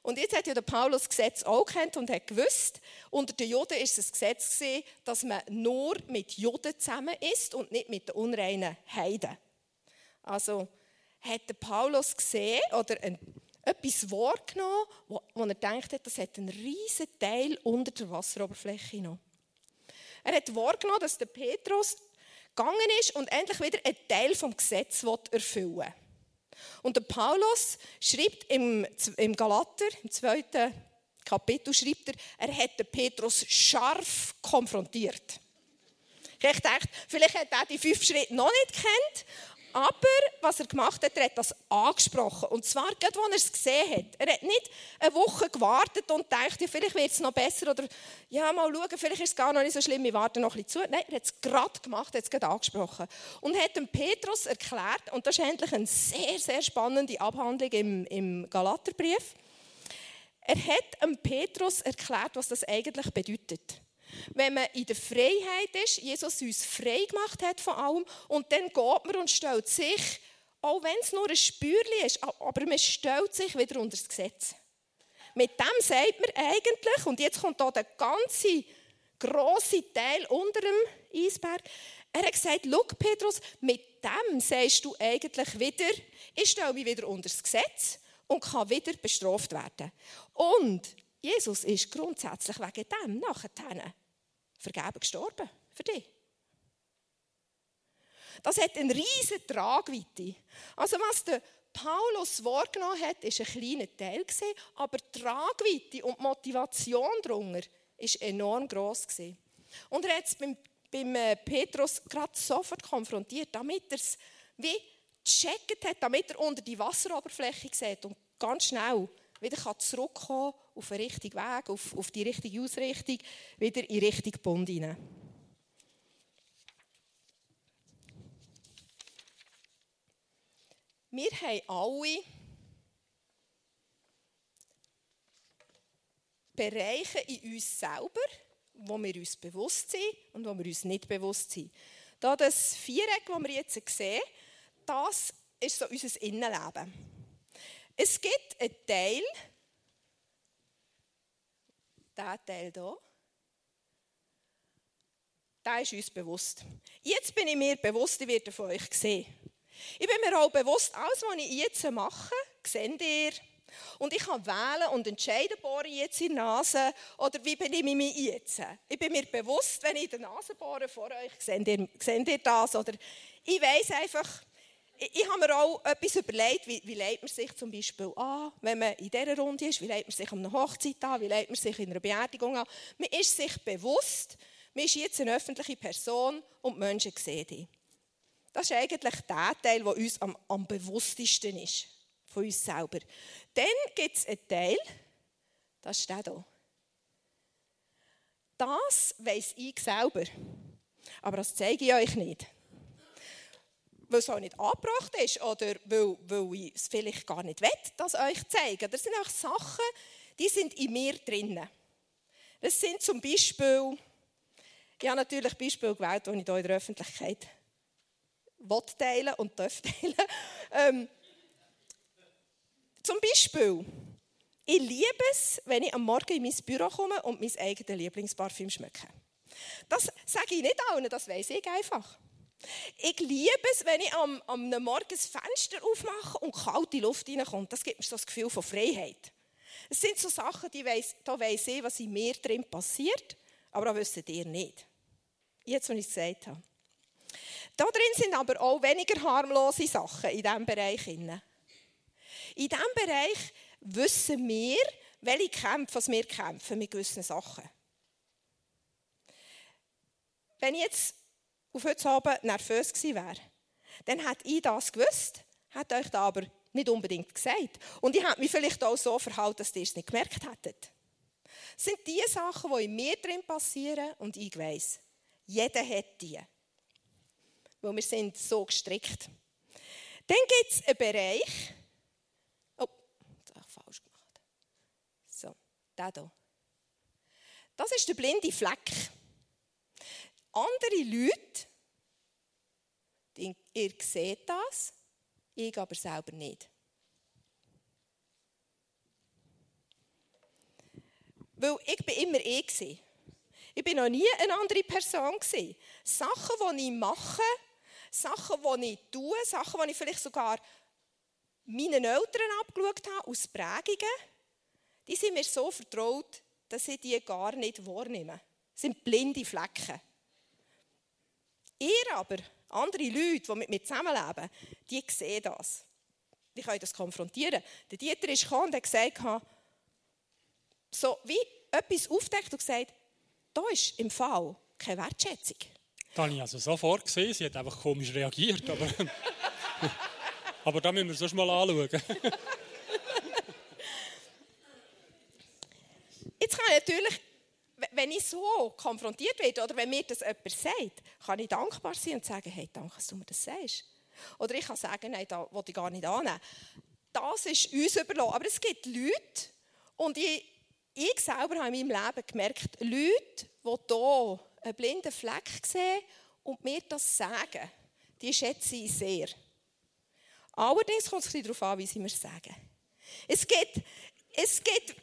Und jetzt hat ja der Paulus das Gesetz auch kennt und hat gewusst, unter den Juden ist es das Gesetz gesehen, dass man nur mit Juden zusammen ist und nicht mit den unreinen Heiden. Also hat der Paulus gesehen oder ein, etwas wahrgenommen, wo, wo er denkt hat, das hat einen riesen Teil unter der Wasseroberfläche noch. Er hat wahrgenommen, dass der Petrus gegangen ist und endlich wieder einen Teil vom Gesetz erfüllen. Und der Paulus schreibt im, im Galater, im zweiten Kapitel, schreibt er, er hat den Petrus scharf konfrontiert. Ich dachte, vielleicht hat er die fünf Schritte noch nicht kennt, aber was er gemacht hat, er hat das angesprochen. Und zwar, gerade als er es gesehen hat. Er hat nicht eine Woche gewartet und gedacht, ja, vielleicht wird es noch besser oder ja, mal schauen, vielleicht ist es gar noch nicht so schlimm, wir warten noch ein bisschen zu. Nein, er hat es gerade gemacht, er hat es gerade angesprochen. Und hat dem Petrus erklärt, und das ist endlich eine sehr, sehr spannende Abhandlung im, im Galaterbrief, er hat dem Petrus erklärt, was das eigentlich bedeutet wenn man in der Freiheit ist, Jesus uns frei gemacht hat von allem, und dann geht man und stellt sich, auch wenn es nur ein Spürchen ist, aber man stellt sich wieder unter das Gesetz. Mit dem sagt man eigentlich, und jetzt kommt hier der ganze grosse Teil unter dem Eisberg, er hat gesagt, schau Petrus, mit dem sagst du eigentlich wieder, ich stelle mich wieder unter das Gesetz und kann wieder bestraft werden. Und Jesus ist grundsätzlich wegen dem nachher vergeben gestorben. Für dich. Das hat eine riesige Tragweite. Also was der Paulus wahrgenommen hat, ist ein kleiner Teil gewesen, aber die Tragweite und die Motivation darunter ist enorm groß gewesen. Und er hat es beim, beim äh, Petrus gerade sofort konfrontiert, damit er es wie gecheckt hat, damit er unter die Wasseroberfläche sieht und ganz schnell wieder zurückkommen kann auf den richtigen Weg, auf, auf die richtige Ausrichtung, wieder in Richtung Bund hinein. Wir haben alle Bereiche in uns selber, wo wir uns bewusst sind und wo wir uns nicht bewusst sind. Da das Viereck, das wir jetzt sehen, das ist so unser Innenleben. Es gibt einen Teil, dieser Teil hier, der ist uns bewusst. Jetzt bin ich mir bewusst, ich werde von euch sehen. Ich bin mir auch bewusst, alles, was ich jetzt mache, seht ihr. Und ich kann wählen und entscheiden, bohre ich jetzt in die Nase oder wie bin ich mich jetzt. Ich bin mir bewusst, wenn ich in die Nase bohre vor euch, seht ihr, seht ihr das? Oder ich weiß einfach, ich habe mir auch etwas überlegt, wie, wie leitet man sich zum Beispiel an, wenn man in dieser Runde ist, wie leitet man sich an einer Hochzeit an, wie leitet man sich in einer Beerdigung an. Man ist sich bewusst, man ist jetzt eine öffentliche Person und die Menschen sehen dich. Das ist eigentlich der Teil, der uns am, am bewusstesten ist, von uns selber. Dann gibt es einen Teil, das ist der hier. Das weiss ich selber, aber das zeige ich euch nicht weil es auch nicht angebracht ist oder weil, weil ich es vielleicht gar nicht will, das euch zeigen. Das sind auch Sachen, die sind in mir drinnen. Das sind zum Beispiel, ich habe natürlich Beispiele gewählt, die ich hier in der Öffentlichkeit will teilen und darf teilen. Ähm, zum Beispiel, ich liebe es, wenn ich am Morgen in mein Büro komme und mein eigenes Lieblingsparfüm schmecke. Das sage ich nicht allen, das weiß ich einfach. Ich liebe es, wenn ich am, am Morgen das Fenster aufmache und kalte Luft reinkommt. Das gibt mir so das Gefühl von Freiheit. Es sind so Sachen, die weiss, da weiss ich, was in mir drin passiert, aber das wisst ihr nicht. Jetzt, was ich gesagt habe. Da drin sind aber auch weniger harmlose Sachen in diesem Bereich. In diesem Bereich wissen wir, welche Kämpfe was wir kämpfen mit gewissen Sachen. Wenn ich jetzt auf heute Abend nervös gewesen wäre, dann hätte ich das gewusst, hätte euch da aber nicht unbedingt gesagt. Und ich hätte mich vielleicht auch so verhalten, dass ihr es nicht gemerkt hättet. Das sind die Sachen, die in mir drin passieren und ich weiss, jeder hat die. Weil wir sind so gestrickt. Dann gibt es einen Bereich. Oh, das habe ich falsch gemacht. So, der hier. Das ist der blinde Fleck. Andere Leute, ihr seht das, ich aber selber nicht. Weil ich bin immer ich. Ich bin noch nie eine andere Person. Sachen, die ich mache, Sachen, die ich tue, Sachen, die ich vielleicht sogar meinen Eltern abgeschaut habe, aus Prägungen, die sind mir so vertraut, dass ich die gar nicht wahrnehme. Das sind blinde Flecken. Ihr aber, andere Leute, die mit mir zusammenleben, die sehen das. Die können das konfrontieren. Der Dieter ist gekommen und hat gesagt, so wie etwas aufdeckt und gesagt, da ist im Fall keine Wertschätzung. Das habe ich also sofort gesehen. Sie hat einfach komisch reagiert. Aber, aber da müssen wir sonst mal anschauen. Jetzt kann ich natürlich, wenn ich so konfrontiert werde oder wenn mir das jemand sagt, kann ich dankbar sein und sagen, hey, danke, dass du mir das sagst. Oder ich kann sagen, nein, da will ich gar nicht annehmen. Das ist uns überlassen. Aber es gibt Leute, und ich, ich selber habe in meinem Leben gemerkt, Leute, die hier einen blinden Fleck sehen und mir das sagen, die schätze ich sehr. Allerdings kommt es darauf an, wie sie mir sagen. Es gibt, es gibt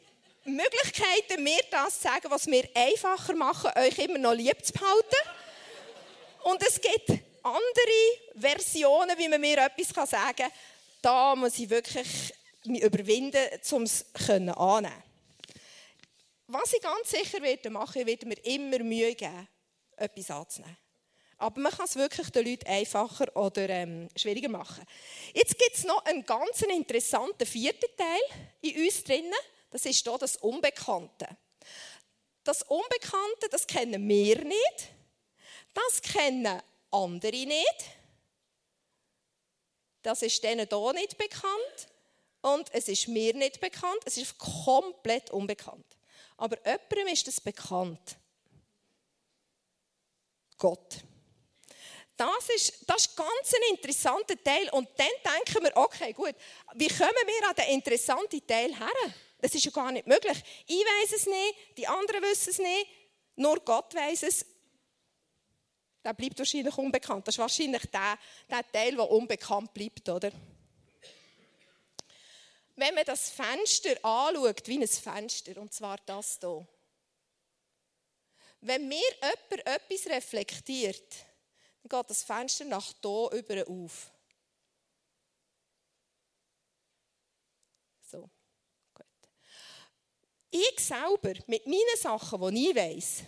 Möglichkeiten, mir das zu sagen, was mir einfacher machen, euch immer noch lieb zu behalten. Und es gibt andere Versionen, wie man mir etwas sagen kann. Da muss ich wirklich mich überwinden, um es annehmen Was ich ganz sicher werde machen, werde mir immer Mühe geben, etwas anzunehmen. Aber man kann es wirklich den Leuten einfacher oder ähm, schwieriger machen. Jetzt gibt es noch einen ganz interessanten vierten Teil in uns drinnen. Das ist hier das Unbekannte. Das Unbekannte, das kennen wir nicht. Das kennen andere nicht. Das ist denen hier nicht bekannt. Und es ist mir nicht bekannt. Es ist komplett unbekannt. Aber jemandem ist das bekannt. Gott. Das ist, das ist ganz ein interessanter Teil. Und dann denken wir, okay, gut, wie kommen wir an den interessanten Teil her? Das ist ja gar nicht möglich. Ich weiß es nicht, die anderen wissen es nicht, nur Gott weiß es. Der bleibt wahrscheinlich unbekannt. Das ist wahrscheinlich der, der Teil, der unbekannt bleibt, oder? Wenn man das Fenster anschaut, wie ein Fenster, und zwar das hier. Wenn mir jemand etwas reflektiert, dann geht das Fenster nach hier über auf. So, gut. Ich selber, mit meinen Sachen, die ich weiss,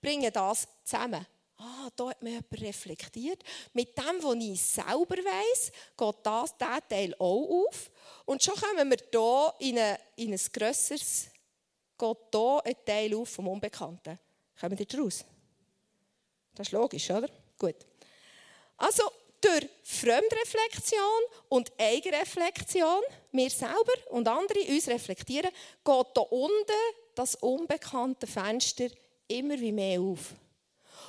bringe das zusammen. Ah, da hat mir jemand reflektiert. Mit dem, was ich selber weiss, geht das, dieser Teil auch auf. Und schon kommen wir hier in, eine, in ein grösseres, geht hier ein Teil auf vom Unbekannten. Kommen wir daraus? Das ist logisch, oder? Gut. Also durch Fremdreflexion und Eigenreflexion, wir selber und andere uns reflektieren, geht hier unten das unbekannte Fenster immer wie mehr auf.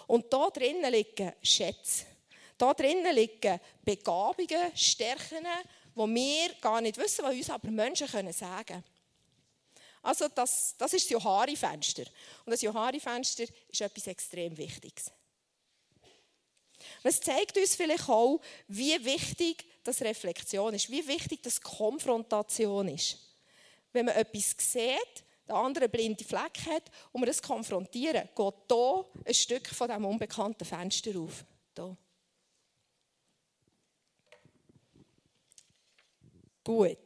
Und da drinnen liegen Schätze. Da drinnen liegen Begabungen, Stärken, die wir gar nicht wissen, was uns aber Menschen können sagen können. Also das, das ist das Johari-Fenster. Und das Johari-Fenster ist etwas extrem Wichtiges. Es zeigt uns vielleicht auch, wie wichtig das Reflexion ist, wie wichtig das Konfrontation ist. Wenn man etwas sieht, der andere einen blinden Fleck hat und wir das konfrontieren, geht hier ein Stück von diesem unbekannten Fenster auf. Hier. Gut.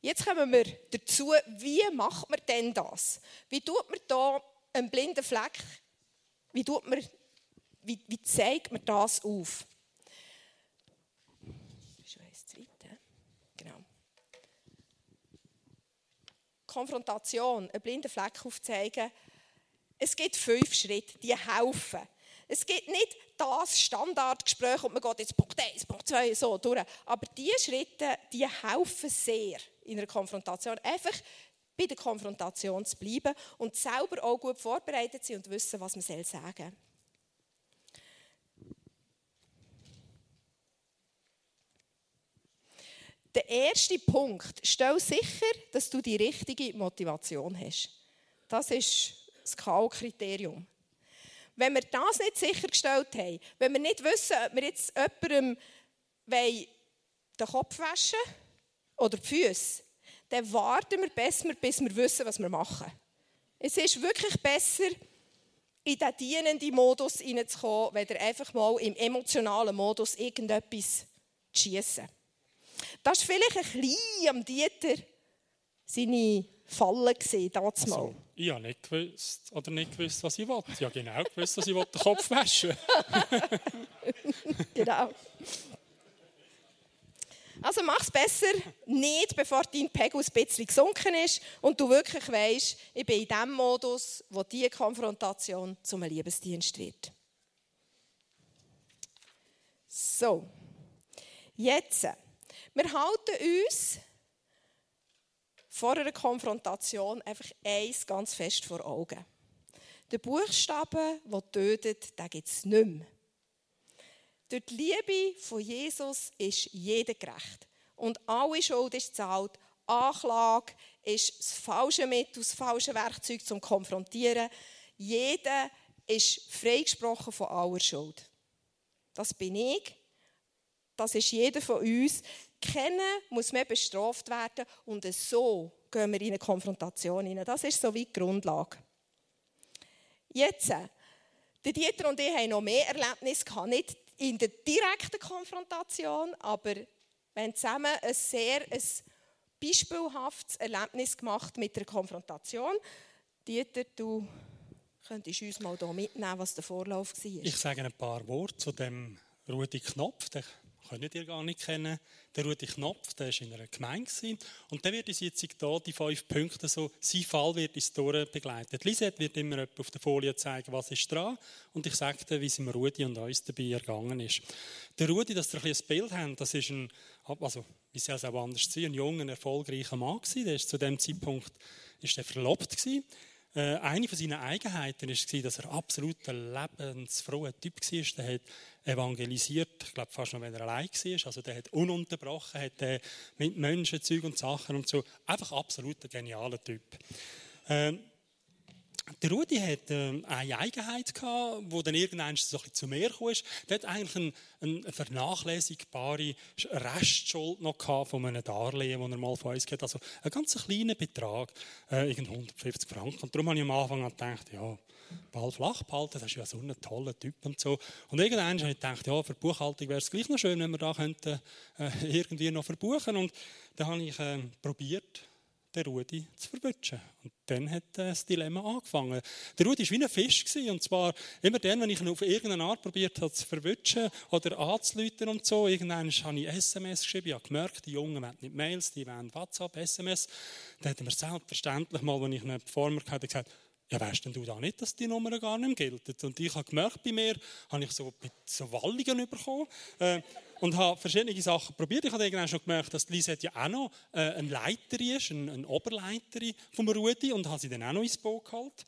Jetzt kommen wir dazu, wie macht man denn das? Wie tut man da einen blinden Fleck, wie, tut man, wie, wie zeigt man das auf? Genau. Konfrontation, einen blinden Fleck aufzeigen, Es gibt fünf Schritte, die helfen. Es gibt nicht das Standardgespräch und man geht jetzt Punkt 1, Punkt 2 so durch. Aber diese Schritte, die helfen sehr in einer Konfrontation. Einfach bei der Konfrontation zu bleiben und selber auch gut vorbereitet sein und wissen, was man sagen soll. Der erste Punkt, stell sicher, dass du die richtige Motivation hast. Das ist das K.O.-Kriterium. Wenn wir das nicht sichergestellt haben, wenn wir nicht wissen, ob wir jetzt jemandem den Kopf waschen oder die Füße, dann warten wir besser, bis wir wissen, was wir machen. Es ist wirklich besser, in den dienenden Modus hineinzukommen, weder einfach mal im emotionalen Modus irgendetwas zu schiessen. Das war vielleicht ein bisschen am Dieter seine Falle gesehen, damals also, Ich habe nicht gewusst, oder nicht gewusst, was ich wollte. Ich habe genau gewusst, dass ich den Kopf waschen Genau. Also mach es besser nicht, bevor dein Pegel ein bisschen gesunken ist und du wirklich weißt, ich bin in dem Modus, wo diese Konfrontation zum Liebesdienst wird. So, jetzt. Wir halten uns vor einer Konfrontation einfach eins ganz fest vor Augen. Der Buchstabe, der tötet, den gibt es nicht mehr. Durch die Liebe von Jesus ist jeder gerecht. Und alle Schuld ist zahlt. Anklage ist das falsche Mittel, das falsche Werkzeug zum Konfrontieren. Jeder ist freigesprochen von aller Schuld. Das bin ich. Das ist jeder von uns. Kennen muss mehr bestraft werden und so gehen wir in eine Konfrontation hinein. Das ist so wie die Grundlage. Jetzt, Dieter und ich haben noch mehr Erlebnisse gehabt, nicht in der direkten Konfrontation, aber wir haben zusammen ein sehr ein beispielhaftes Erlebnis gemacht mit der Konfrontation. Dieter, du könntest uns mal hier mitnehmen, was der Vorlauf war. Ich sage ein paar Worte zu dem Rudi Knopf, könnt ihr gar nicht kennen. Der Rudi Knopf, der war in einer Gemeinde. Und der wird uns jetzt hier die fünf Punkte, so sein Fall wird uns begleitet. Lisette wird immer auf der Folie zeigen, was ist dran. Und ich sage dir, wie es im Rudi und uns dabei ergangen ist. Der Rudi, dass ihr ein, ein Bild habt, das ist ein, also, wie soll es auch anders sein, ein junger, erfolgreicher Mann gewesen. Der ist zu dem Zeitpunkt ist der verlobt gewesen. Äh, eine von seinen Eigenheiten war, dass er absolut ein lebensfroher Typ war. Der hat evangelisiert, ich glaube fast noch, wenn er allein war. Also der hat ununterbrochen, hat äh, mit Menschen, Zeug und Sachen und so. Einfach absolut ein genialer Typ. Ähm, der Rudi hat äh, eine Eigenheit gehabt, wo dann irgendwann so ein bisschen zu mir kam. Der hat eigentlich eine, eine vernachlässigbare Restschuld noch gehabt von einem Darlehen, das er mal von uns hat. Also ein ganz kleiner Betrag, äh, 150 Franken. Und darum habe ich am Anfang gedacht, ja, Ball flach behalten, das ist ja so ein toller Typ und so. Und irgendwann habe ich gedacht, ja, für die Buchhaltung wäre es gleich noch schön, wenn wir da könnten, äh, irgendwie noch verbuchen. Und dann habe ich äh, probiert, den Rudi zu verwutschen. Und dann hat das Dilemma angefangen. Der Rudi war wie ein Fisch. Gewesen, und zwar immer dann, wenn ich ihn auf irgendeine Art probiert habe zu verwutschen oder anzuleiten und so. Irgendwann habe ich SMS geschrieben. Ich habe gemerkt, die Jungen wollen nicht Mails, die wollen WhatsApp, SMS. Dann hat er mir selbstverständlich mal, wenn ich vor mir hatte, gesagt, ja, weißt denn du da nicht, dass die Nummer gar nicht gilt? Und ich habe gemerkt, bei mir habe ich so, so Wallungen bekommen äh, und habe verschiedene Sachen probiert. Ich habe irgendwann schon gemerkt, dass Lisette ja auch noch äh, eine Leiterin ist, eine, eine Oberleiterin vom Rudi und habe sie dann auch noch ins Boot geholt.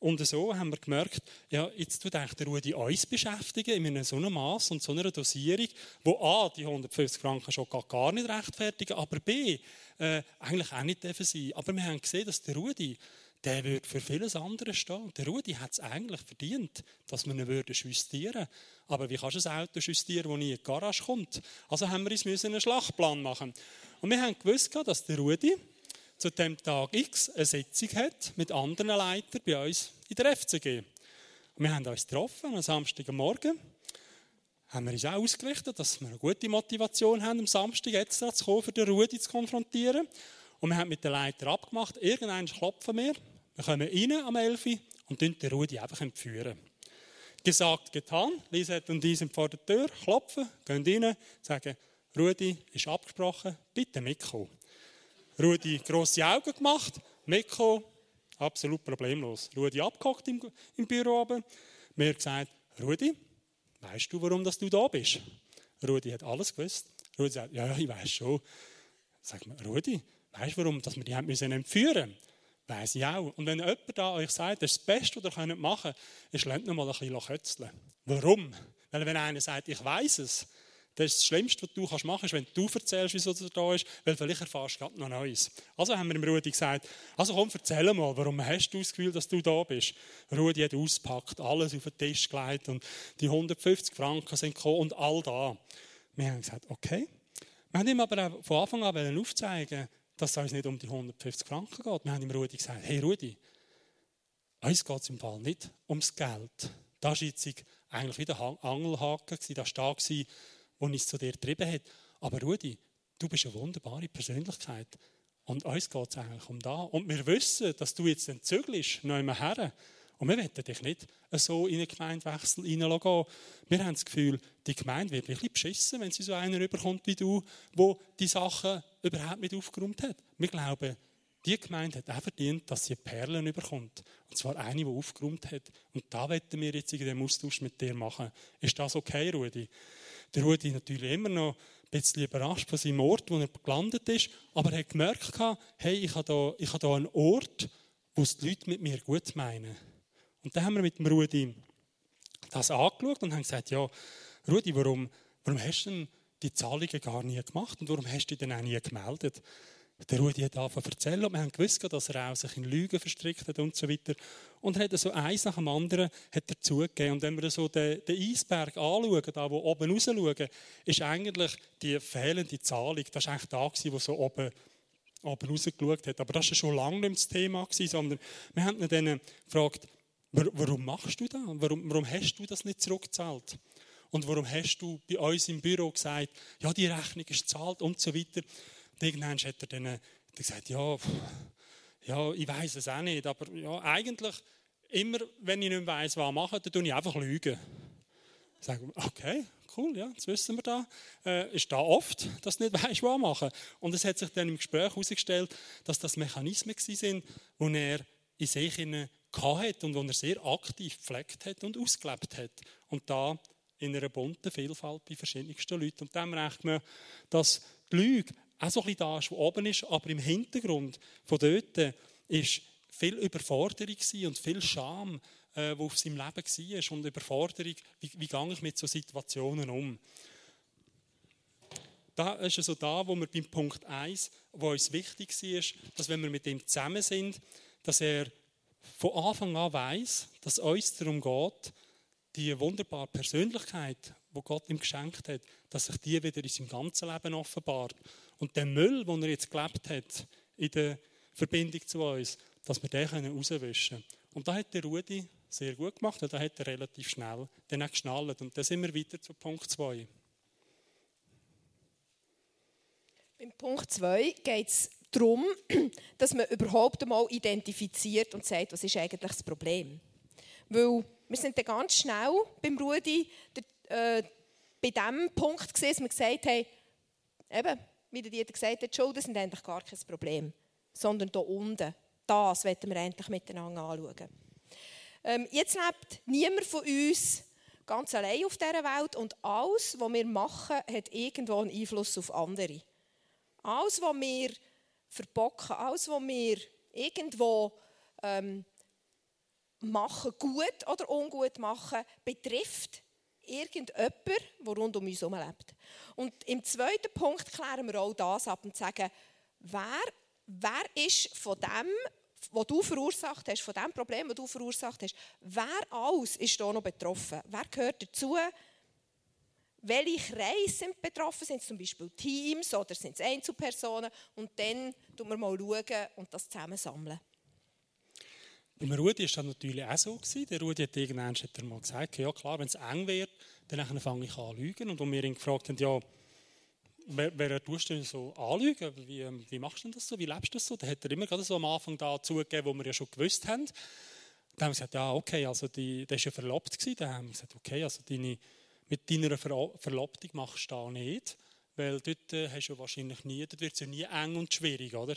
Und so haben wir gemerkt, ja, jetzt tut eigentlich der Rudi uns beschäftigen in so einem Maß und so einer Dosierung, wo A, die 150 Franken schon gar nicht rechtfertigen, aber B, äh, eigentlich auch nicht dürfen sein. Aber wir haben gesehen, dass der Rudi der würde für vieles andere stehen. Der Rudi hat es eigentlich verdient, dass man ihn würde justieren Aber wie kannst du ein Auto justieren, das nie in die Garage kommt? Also haben wir uns einen Schlachtplan machen Und wir haben gewusst, dass der Rudi zu dem Tag X eine Sitzung hat mit anderen Leitern bei uns in der FCG. Und wir haben uns getroffen am Samstagmorgen. Haben wir uns auch ausgerichtet, dass wir eine gute Motivation haben, am Samstag extra zu kommen, für den Rudi zu konfrontieren. Und wir haben mit den Leiter abgemacht, irgendwann klopfen wir, wir kommen rein am 11 Uhr und den Rudi einfach entführen. Gesagt, getan. Lisette und ich sind vor der Tür, klopfen, gehen rein, sagen, Rudi ist abgesprochen, bitte mitkommen. Rudi grosse Augen gemacht, mitkommen, absolut problemlos. Rudi abgehockt im, im Büro oben. Mir gesagt, Rudi, weißt du, warum dass du da bist? Rudi hat alles gewusst. Rudi sagt, ja, ich weiß schon. Sagt mir, Rudi, weißt du, warum dass wir die haben müssen entführen Weiß ich auch. Und wenn jemand da euch sagt, das, ist das Beste, was ihr machen könnt, ist, lernt noch mal ein bisschen kötzeln. Warum? Weil wenn einer sagt, ich weiß es, das, ist das Schlimmste, was du machen kannst, ist, wenn du erzählst, wieso er da ist, weil vielleicht erfährst du gerade noch Neues. Also haben wir dem Rudi gesagt, also komm, erzähl mal, warum hast du das Gefühl, dass du da bist? Rudi hat auspackt, alles auf den Tisch gelegt und die 150 Franken sind gekommen und all da. Wir haben gesagt, okay. Wir haben ihm aber von Anfang an aufzeigen, dass es uns nicht um die 150 Franken geht. Wir haben ihm Rudi gesagt, hey Rudi, uns geht es im Fall nicht ums Geld. Das war jetzt eigentlich wieder Angelhaken, das war da, wo uns zu dir getrieben hat. Aber Rudi, du bist eine wunderbare Persönlichkeit. Und uns geht es eigentlich um da. Und wir wissen, dass du jetzt entzügelst, noch immer her. Und wir wollen dich nicht so in einen Gemeindewechsel hineinlassen. Wir haben das Gefühl, die Gemeinde wird wirklich beschissen, wenn sie so einen überkommt wie du, wo die Sachen überhaupt nicht aufgeräumt hat. Wir glauben, die Gemeinde hat auch verdient, dass sie Perlen überkommt. Und zwar eine, die aufgeräumt hat. Und da wollen wir jetzt in dem Austausch mit dir machen. Ist das okay, Rudi? Der Rudi natürlich immer noch ein bisschen überrascht von seinem Ort, wo er gelandet ist. Aber er hat gemerkt, hey, ich habe da, ich habe da einen Ort, wo die Leute mit mir gut meinen. Und dann haben wir mit dem Rudi das angeschaut und haben gesagt, ja, Rudi, warum, warum hast du denn die Zahlungen gar nie gemacht und warum hast du dich dann auch nie gemeldet? Der Rudi hat angefangen zu erzählen und wir haben gewusst, dass er auch sich in Lügen verstrickt hat und so weiter. Und er hat so eins nach dem anderen hat er zugegeben. Und wenn wir so den, den Eisberg anschauen, da wo oben raus schauen, ist eigentlich die fehlende Zahlung, das war eigentlich da wo so oben oben rausgeschaut hat. Aber das war schon lange nicht das Thema, sondern wir haben ihn dann gefragt, Warum machst du das? Warum, warum hast du das nicht zurückgezahlt? Und warum hast du bei uns im Büro gesagt, ja, die Rechnung ist gezahlt und so weiter? Und irgendwann hat er dann gesagt, ja, ja, ich weiß es auch nicht, aber ja, eigentlich immer, wenn ich nicht weiss, was machen, dann tue ich einfach lügen. Ich sage, okay, cool, ja, jetzt wissen wir da. Äh, ist da oft, dass du nicht weißt, was machen. Und es hat sich dann im Gespräch herausgestellt, dass das Mechanismen waren, wo er in sich hat und wo er sehr aktiv gepflegt hat und ausgelebt hat. Und da in einer bunten Vielfalt bei verschiedensten Leuten. Und dann merkt man, dass die Lüge auch so ein bisschen da ist, wo oben ist, aber im Hintergrund von dort ist viel Überforderung und viel Scham, äh, wo auf seinem Leben war und Überforderung, wie, wie gehe ich mit so Situationen um. Da ist also da, wo wir beim Punkt 1, wo uns wichtig war, dass wenn wir mit ihm zusammen sind, dass er von Anfang an weiß, dass es uns darum geht, die wunderbare Persönlichkeit, die Gott ihm geschenkt hat, dass sich die wieder in seinem ganzen Leben offenbart. Und der Müll, den er jetzt gelebt hat, in der Verbindung zu uns, dass wir den rauswischen können. Und da hat der Rudi sehr gut gemacht, und da hat er relativ schnell dann auch geschnallt. Und dann sind wir weiter zu Punkt 2. Beim Punkt 2 geht es darum, dass man überhaupt einmal identifiziert und sagt, was ist eigentlich das Problem. Weil wir sind dann ganz schnell beim Rudi der, äh, bei dem Punkt gesehen, dass wir gesagt haben, eben, wie der Dieter gesagt hat, Schulden sind eigentlich gar kein Problem, sondern hier unten. Das werden wir endlich miteinander anschauen. Ähm, jetzt lebt niemand von uns ganz allein auf dieser Welt und alles, was wir machen, hat irgendwo einen Einfluss auf andere. Alles, was wir verbocken. Alles, was wir irgendwo ähm, machen, gut oder ungut machen, betrifft irgendjemand, der rund um uns herum lebt. Und im zweiten Punkt klären wir auch das ab und sagen, wer, wer ist von dem, was du verursacht hast, von dem Problem, das du verursacht hast, wer alles ist da noch betroffen? Wer gehört dazu? Welche Kreise sind betroffen, sind es zum Beispiel Teams oder sind es Einzelpersonen und dann schauen wir mal und das zusammensammeln. Beim Rudi war das natürlich auch so. Der Rudi hat irgendwann hat er mal gesagt, ja klar, wenn es eng wird, dann fange ich an zu lügen. Und als wir ihn gefragt haben, ja, wer, wer tust du so anlügen? Wie, wie machst du das so? Wie lebst du das so? Dann hat er immer gerade so am Anfang da zugegeben, wo wir ja schon gewusst haben. Dann haben wir gesagt, ja, okay, also die, der war ja verlobt. Gewesen. Dann haben wir gesagt, okay, also deine mit deiner Verlobtung machst du das nicht, weil dort äh, hast du wahrscheinlich nie, dort wird es ja nie eng und schwierig, oder?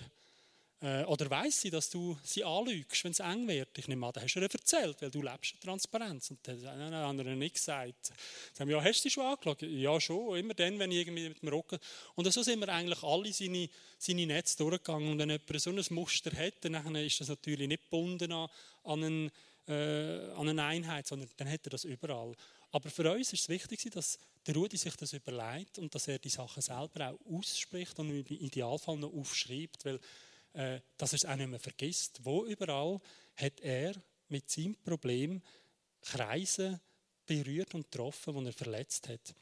Äh, oder weiß sie, dass du sie anlügst, wenn es eng wird? Ich nehme an, das hast du ihr erzählt, weil du lebst in Transparenz. Und dann haben sie nicht gesagt. Sie haben, ja, hast du sie schon angeschaut? Ja, schon. Immer dann, wenn ich irgendwie mit dem Rücken... Und so sind wir eigentlich alle seine, seine Netze durchgegangen. Und wenn jemand so ein Muster hat, dann ist das natürlich nicht gebunden an, an, einen, äh, an eine Einheit, sondern dann hat er das überall. Aber für uns ist es wichtig, dass der Rudi sich das überlegt und dass er die Sachen selber auch ausspricht und im Idealfall noch aufschreibt, weil äh, dass er es auch nicht mehr vergisst. Wo überall hat er mit seinem Problem Kreise berührt und getroffen, die er verletzt hat.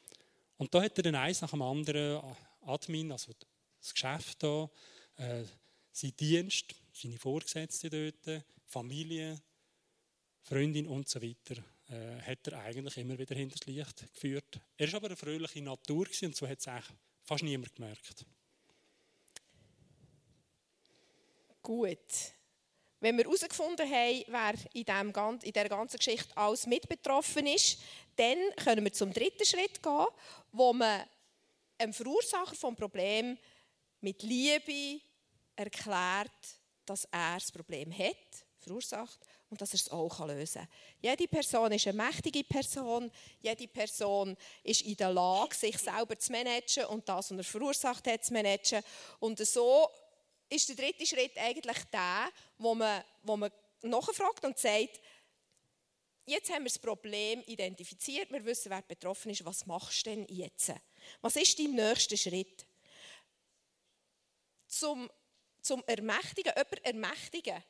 Und da hat er dann eins nach dem anderen, äh, Admin, also das Geschäft hier, äh, sein Dienst, seine Vorgesetzte dort, Familie, Freundin und so weiter, äh, hat er eigentlich immer wieder hinter das Licht geführt. Er war aber eine fröhliche Natur und so hat es fast niemand gemerkt. Gut. Wenn wir herausgefunden haben, wer in, dem, in dieser ganzen Geschichte alles mitbetroffen ist, dann können wir zum dritten Schritt gehen, wo man einem Verursacher des Problems mit Liebe erklärt, dass er das Problem hat, verursacht, und dass er es auch lösen kann. Jede Person ist eine mächtige Person. Jede Person ist in der Lage, sich selber zu managen und das, was er verursacht hat, zu managen. Und so ist der dritte Schritt eigentlich der, wo man, wo man nachfragt und sagt, jetzt haben wir das Problem identifiziert, wir wissen, wer betroffen ist, was machst du denn jetzt? Was ist dein nächster Schritt? Zum, zum Ermächtigen, jemanden ermächtigen,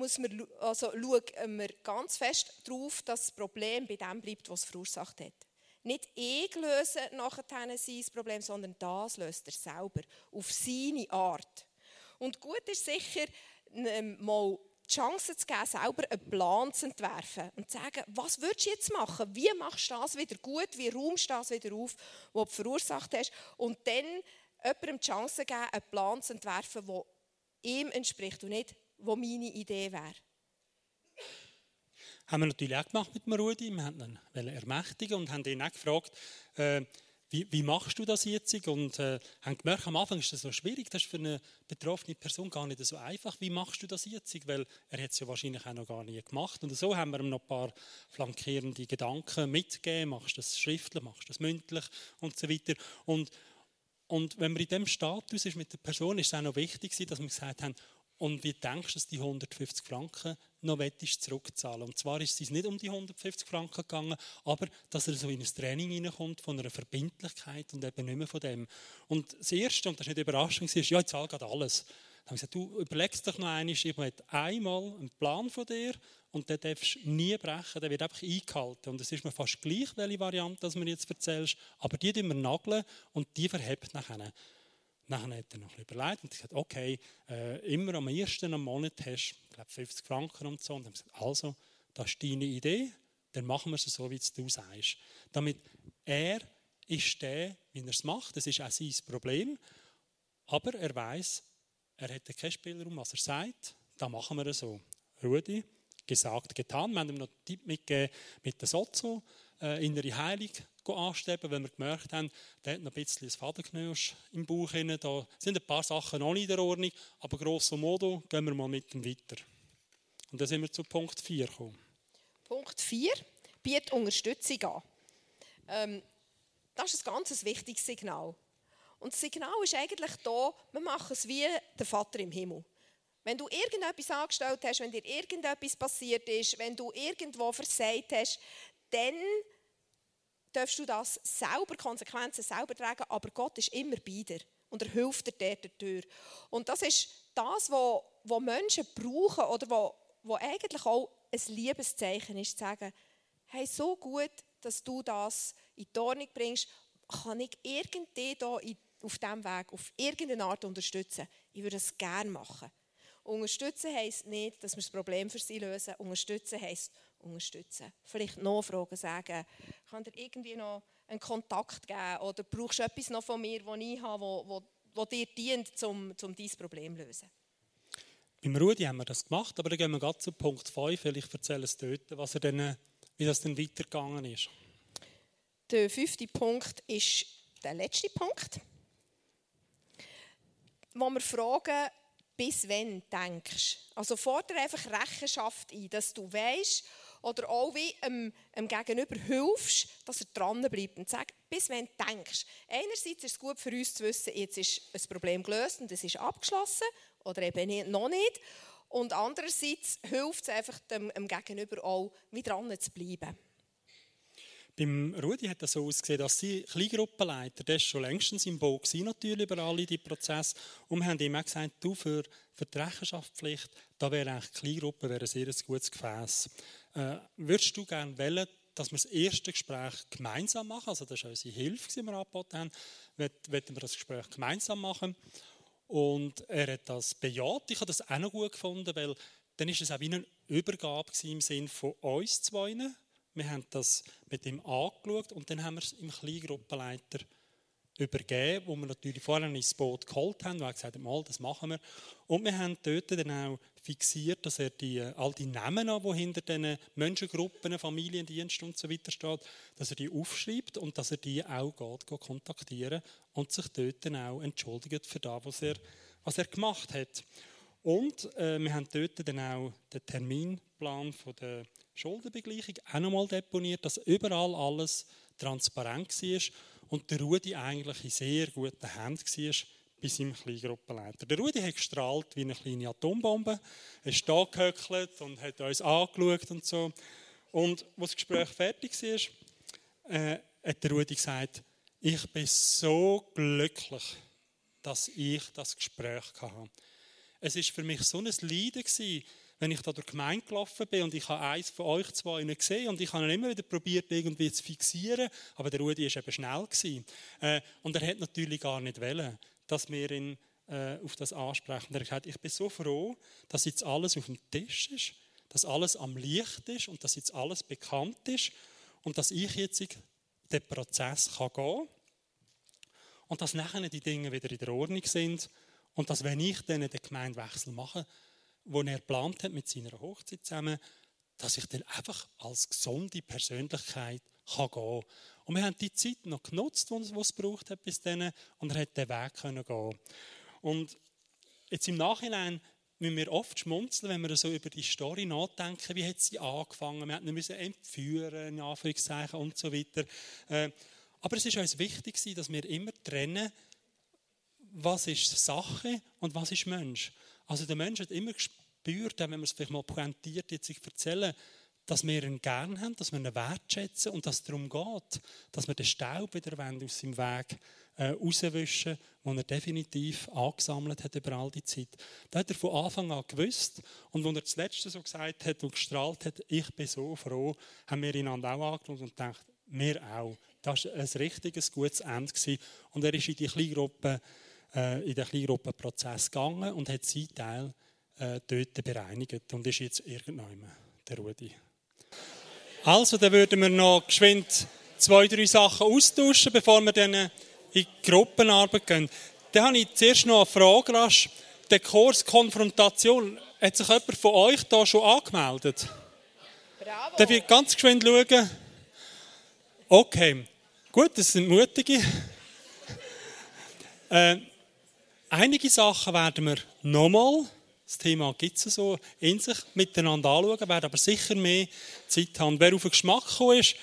muss man, also schauen wir ganz fest darauf, dass das Problem bei dem bleibt, was es verursacht hat. Nicht ich löse nachher sein Problem, sondern das löst er selber, auf seine Art. Und gut ist sicher, ähm, mal die Chance zu geben, selber einen Plan zu entwerfen und zu sagen, was würdest du jetzt machen? Wie machst du das wieder gut? Wie räumst du das wieder auf, was du verursacht hast? Und dann jemandem die Chance geben, einen Plan zu entwerfen, der ihm entspricht und nicht, wo meine Idee wäre. Haben wir natürlich auch gemacht mit Rudi. Wir haben ihn ermächtigen und haben ihn auch gefragt, äh, wie, wie, machst du das jetzt? Und äh, haben gemerkt, am Anfang ist das so schwierig, das ist für eine betroffene Person gar nicht so einfach. Wie machst du das jetzt? Weil er hat es ja wahrscheinlich auch noch gar nie gemacht. Und so haben wir ihm noch ein paar flankierende Gedanken mitgegeben. Machst du das schriftlich, machst du das mündlich und so weiter. Und, und wenn man in dem Status ist mit der Person, ist es auch noch wichtig, dass wir gesagt haben, und wie denkst du, dass die 150 Franken noch zurückzahlen Und zwar ist es nicht um die 150 Franken gegangen, aber dass er so in ein Training hineinkommt von einer Verbindlichkeit und eben nicht mehr von dem. Und das Erste, und das ist nicht überraschend, ist, ja, ich zahle gerade alles. Dann habe ich gesagt, du überlegst dich noch einmal, ich möchte einmal einen Plan von dir und den darfst du nie brechen, der wird einfach eingehalten. Und es ist mir fast gleich, welche Variante das mir jetzt erzählst, aber die tun wir nageln und die verhebt nachher. Dann hat er noch überlegt und gesagt, okay, äh, immer am ersten am Monat hast du, glaube 50 Franken und so. Und dann haben gesagt, also, das ist deine Idee, dann machen wir es so, wie du sagst. Damit er ist der, wie er es macht, das ist auch sein Problem, aber er weiß, er hätte keinen Spielraum, was er sagt, da machen wir es so. Rudi, gesagt, getan. Wir haben ihm noch einen Tipp mitgegeben mit der Sozo, äh, innere Heilung anstreben, weil wir gemerkt haben, der hat noch ein bisschen das Fadenknirsch im Bauch. Drin. Da sind ein paar Sachen noch nicht in der Ordnung, aber grosso modo gehen wir mal mit ihm weiter. Und dann sind wir zu Punkt 4 gekommen. Punkt 4 bietet Unterstützung an. Ähm, das ist ein ganz wichtiges Signal. Und das Signal ist eigentlich da, wir machen es wie der Vater im Himmel. Wenn du irgendetwas angestellt hast, wenn dir irgendetwas passiert ist, wenn du irgendwo versagt hast, dann darfst du das selber, Konsequenzen selber tragen, aber Gott ist immer bei dir und er hilft dir der Tür. Und das ist das, was, was Menschen brauchen oder was, was eigentlich auch ein Liebeszeichen ist, zu sagen, hey, so gut, dass du das in die Ordnung bringst, kann ich irgendwie da auf diesem Weg auf irgendeine Art unterstützen. Ich würde es gerne machen. Unterstützen heisst nicht, dass wir das Problem für sie lösen. Unterstützen heisst unterstützen. Vielleicht noch Fragen sagen. Kann dir irgendwie noch einen Kontakt geben oder brauchst du etwas noch von mir, das ich habe, wo, wo, wo dir dient, um, um dein Problem zu lösen? Beim Rudi haben wir das gemacht, aber dann gehen wir gerade zu Punkt 5, weil ich erzähle es dort, was er dann, wie das dann weitergegangen ist. Der fünfte Punkt ist der letzte Punkt, wo wir fragen, bis wenn denkst. Also fordere einfach Rechenschaft ein, dass du weißt oder auch wie dem, dem Gegenüber hilfst, dass er dranbleibt und sagt, bis wenn du denkst. Einerseits ist es gut für uns zu wissen, jetzt ist ein Problem gelöst und es ist abgeschlossen oder eben noch nicht. Und andererseits hilft es einfach dem, dem Gegenüber auch, wie dran zu bleiben. Beim Rudi hat es so ausgesehen, dass sie Kleingruppenleiter, der ist schon längstens im Boot gewesen, natürlich über alle die Prozesse. Und wir haben ihm auch gesagt, du für, für die Rechenschaftspflicht, da wäre eigentlich Kleingruppe wäre ein sehr gutes Gefäß. Äh, würdest du gerne wählen, dass wir das erste Gespräch gemeinsam machen? Also das war unsere Hilfe, die wir angeboten haben. Wollen wir das Gespräch gemeinsam machen? Und er hat das bejaht. Ich habe das auch noch gut gefunden, weil dann ist es auch wie eine Übergabe im Sinn von uns zwei wir haben das mit ihm angeschaut und dann haben wir es im Kleingruppenleiter übergeben, wo wir natürlich vorher ins Boot geholt haben, wo er gesagt hat, mal, das machen wir. Und wir haben dort dann auch fixiert, dass er die, all die Namen, die hinter diesen Menschengruppen, Familiendienst und so weiter steht, dass er die aufschreibt und dass er die auch geht, geht kontaktieren und sich dort dann auch entschuldigt für das, was er, was er gemacht hat. Und äh, wir haben dort dann auch den Terminplan von der Schuldenbegleichung auch nochmal deponiert, dass überall alles transparent war und der Rudi eigentlich in sehr guten Händen war bei seinem Kleingruppenleiter. Der Rudi hat gestrahlt wie eine kleine Atombombe. Er ist da gehöckelt und hat uns angeschaut und so. Und als das Gespräch fertig war, äh, hat der Rudi gesagt, ich bin so glücklich, dass ich das Gespräch hatte. Es war für mich so ein Leiden gewesen, wenn ich da durch die Gemeinde gelaufen bin und ich habe eins von euch zwei gesehen und ich habe ihn immer wieder probiert, irgendwie zu fixieren, aber der Rudi war eben schnell. Gewesen. Äh, und er hat natürlich gar nicht wollen, dass wir ihn äh, auf das ansprechen. Er hat gesagt, ich bin so froh, dass jetzt alles auf dem Tisch ist, dass alles am Licht ist und dass jetzt alles bekannt ist und dass ich jetzt den Prozess kann gehen und dass nachher die Dinge wieder in der Ordnung sind und dass, wenn ich dann den Gemeindewechsel mache, wo er geplant hat mit seiner Hochzeit zusammen, dass ich dann einfach als gesunde Persönlichkeit kann gehen kann. Und wir haben die Zeit noch genutzt, die es gebraucht hat bis dann, und er hat den Weg können gehen. Und jetzt im Nachhinein müssen wir oft schmunzeln, wenn wir so über die Story nachdenken, wie hat sie angefangen, wir mussten entführen, in Anführungszeichen und so weiter. Äh, aber es ist uns wichtig, dass wir immer trennen, was ist Sache und was ist Mensch. Also der Mensch hat immer gespürt, wenn wir es vielleicht mal pointiert jetzt erzählen, dass wir ihn gern haben, dass wir ihn wertschätzen und dass es darum geht, dass wir den Staub wieder aus seinem Weg äh, rauswischen, den er definitiv angesammelt hat über all die Zeit. Das hat er von Anfang an gewusst und als er das Letzte so gesagt hat und gestrahlt hat, ich bin so froh, haben wir einander auch angeschaut und gedacht, wir auch. Das war ein richtiges, gutes Ende. Und er ist in die Kleingruppe äh, in den Kleingruppenprozess gegangen und hat seinen Teil äh, dort bereinigt und ist jetzt irgendwann der Rudi. Also, dann würden wir noch geschwind zwei, drei Sachen austauschen, bevor wir dann in die Gruppenarbeit gehen. Dann habe ich zuerst noch eine Frage rasch. Der Kurs Konfrontation, hat sich jemand von euch da schon angemeldet? Bravo. Darf ich ganz geschwind schauen? Okay, gut, das sind mutige. äh, Einige Sachen werden wir nochmal, das Thema gibt es so, in sich miteinander anschauen, werden aber sicher mehr Zeit haben. Wer auf den Geschmack gekommen ist,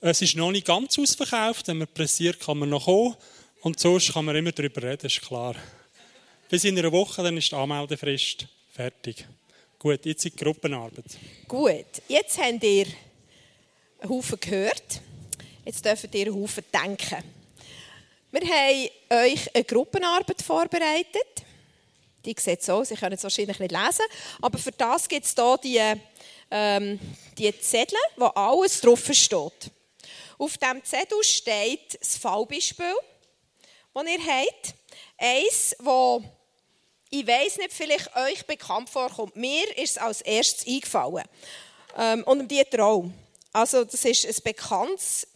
es ist noch nicht ganz ausverkauft, wenn man pressiert, kann man noch kommen. Und sonst kann man immer darüber reden, ist klar. Bis in einer Woche, dann ist die Anmeldefrist fertig. Gut, jetzt in die Gruppenarbeit. Gut, jetzt habt ihr einen Haufen gehört. Jetzt dürft ihr einen Haufen denken. Wir haben euch eine Gruppenarbeit vorbereitet. Die sieht so aus, Sie können es wahrscheinlich nicht lesen. Aber für das gibt es hier die, ähm, die Zettel, wo alles drauf steht. Auf diesem Zettel steht das Fallbeispiel, das ihr habt. Eins, das ich weiß nicht, vielleicht euch bekannt vorkommt. Mir ist es als erstes eingefallen. Ähm, und um Dieter auch. Also, das ist ein bekanntes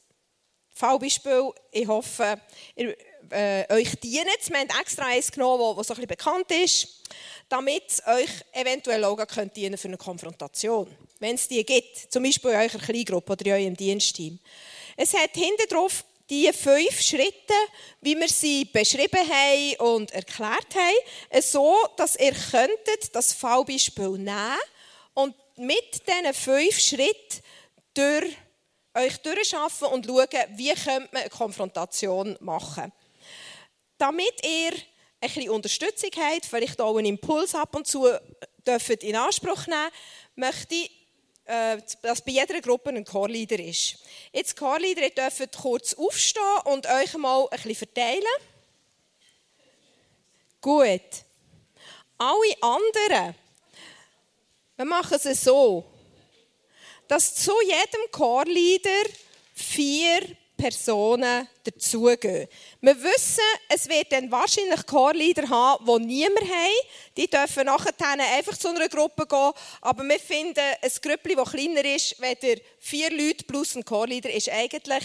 Fallbeispiel. Ich hoffe, ihr, äh, euch dient. Wir haben extra eins genommen, das so ein bisschen bekannt ist, damit es euch eventuell auch könnt dienen für eine Konfrontation. Wenn es die gibt, zum Beispiel in eurer Kleingruppe oder in eurem Dienstteam. Es hat hinten drauf die fünf Schritte, wie wir sie beschrieben haben und erklärt haben, so, dass ihr könntet das Fallbeispiel nehmen und mit diesen fünf Schritten durch euch durchschaffen und schauen, wie könnte man eine Konfrontation machen. Damit ihr ein bisschen Unterstützung habt, vielleicht auch einen Impuls ab und zu dürft in Anspruch nehmen, möchte ich, äh, dass bei jeder Gruppe ein Chorleader ist. Jetzt Chorleader, ihr dürft kurz aufstehen und euch mal ein bisschen verteilen. Gut. Alle anderen, wir machen es so, dass zu jedem Chorleader vier Personen dazugehen. Wir wissen, es wird dann wahrscheinlich Chorleader haben, die niemand haben. Die dürfen nachher einfach zu einer Gruppe gehen. Aber wir finden, ein Grüppli, das kleiner ist, weder vier Leute plus ein Chorleader, ist eigentlich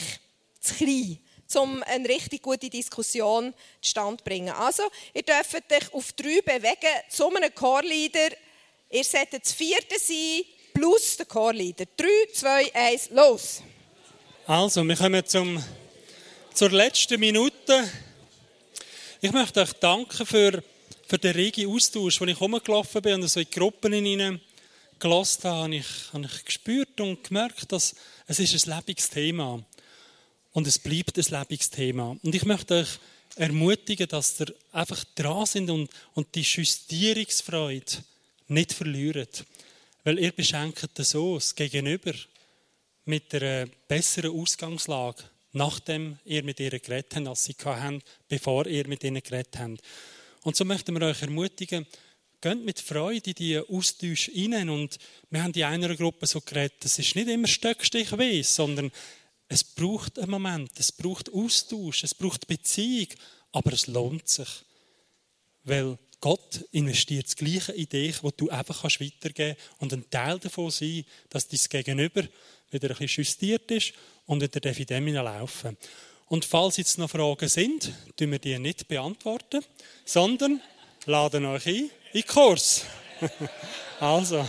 zu klein um eine richtig gute Diskussion zustande zu bringen. Also, ihr dürft euch auf drei bewegen zu einem Chorleader. Ihr solltet das vierte sein, plus der Chorleader. Drei, zwei, eins, los! Also, wir kommen zum, zur letzten Minute. Ich möchte euch danken für, für den regen Austausch, als ich rumgelaufen bin und so in die Gruppen hineingelassen habe, habe ich, habe ich gespürt und gemerkt, dass es ist ein lebendiges Thema und es bleibt ein lebendiges Thema. Und ich möchte euch ermutigen, dass ihr einfach dran sind und, und die Justierungsfreude nicht verliert. Weil ihr beschenkt so das Gegenüber mit einer besseren Ausgangslage, nachdem ihr mit ihr geredet habt, als sie hatten, bevor ihr mit ihnen geredet habt. Und so möchten wir euch ermutigen, geht mit Freude in diesen Austausch rein. Und wir haben in einer Gruppe so geredet, es ist nicht immer Stöckstich weh, sondern es braucht einen Moment, es braucht Austausch, es braucht Beziehung, aber es lohnt sich. Weil Gott investiert das Gleiche in dich, wo du einfach weitergeben kannst und ein Teil davon sein, dass dein Gegenüber wieder ein bisschen justiert ist und wieder in dem laufen. Und falls jetzt noch Fragen sind, tun wir die nicht beantworten, sondern laden euch ein in den Kurs. also.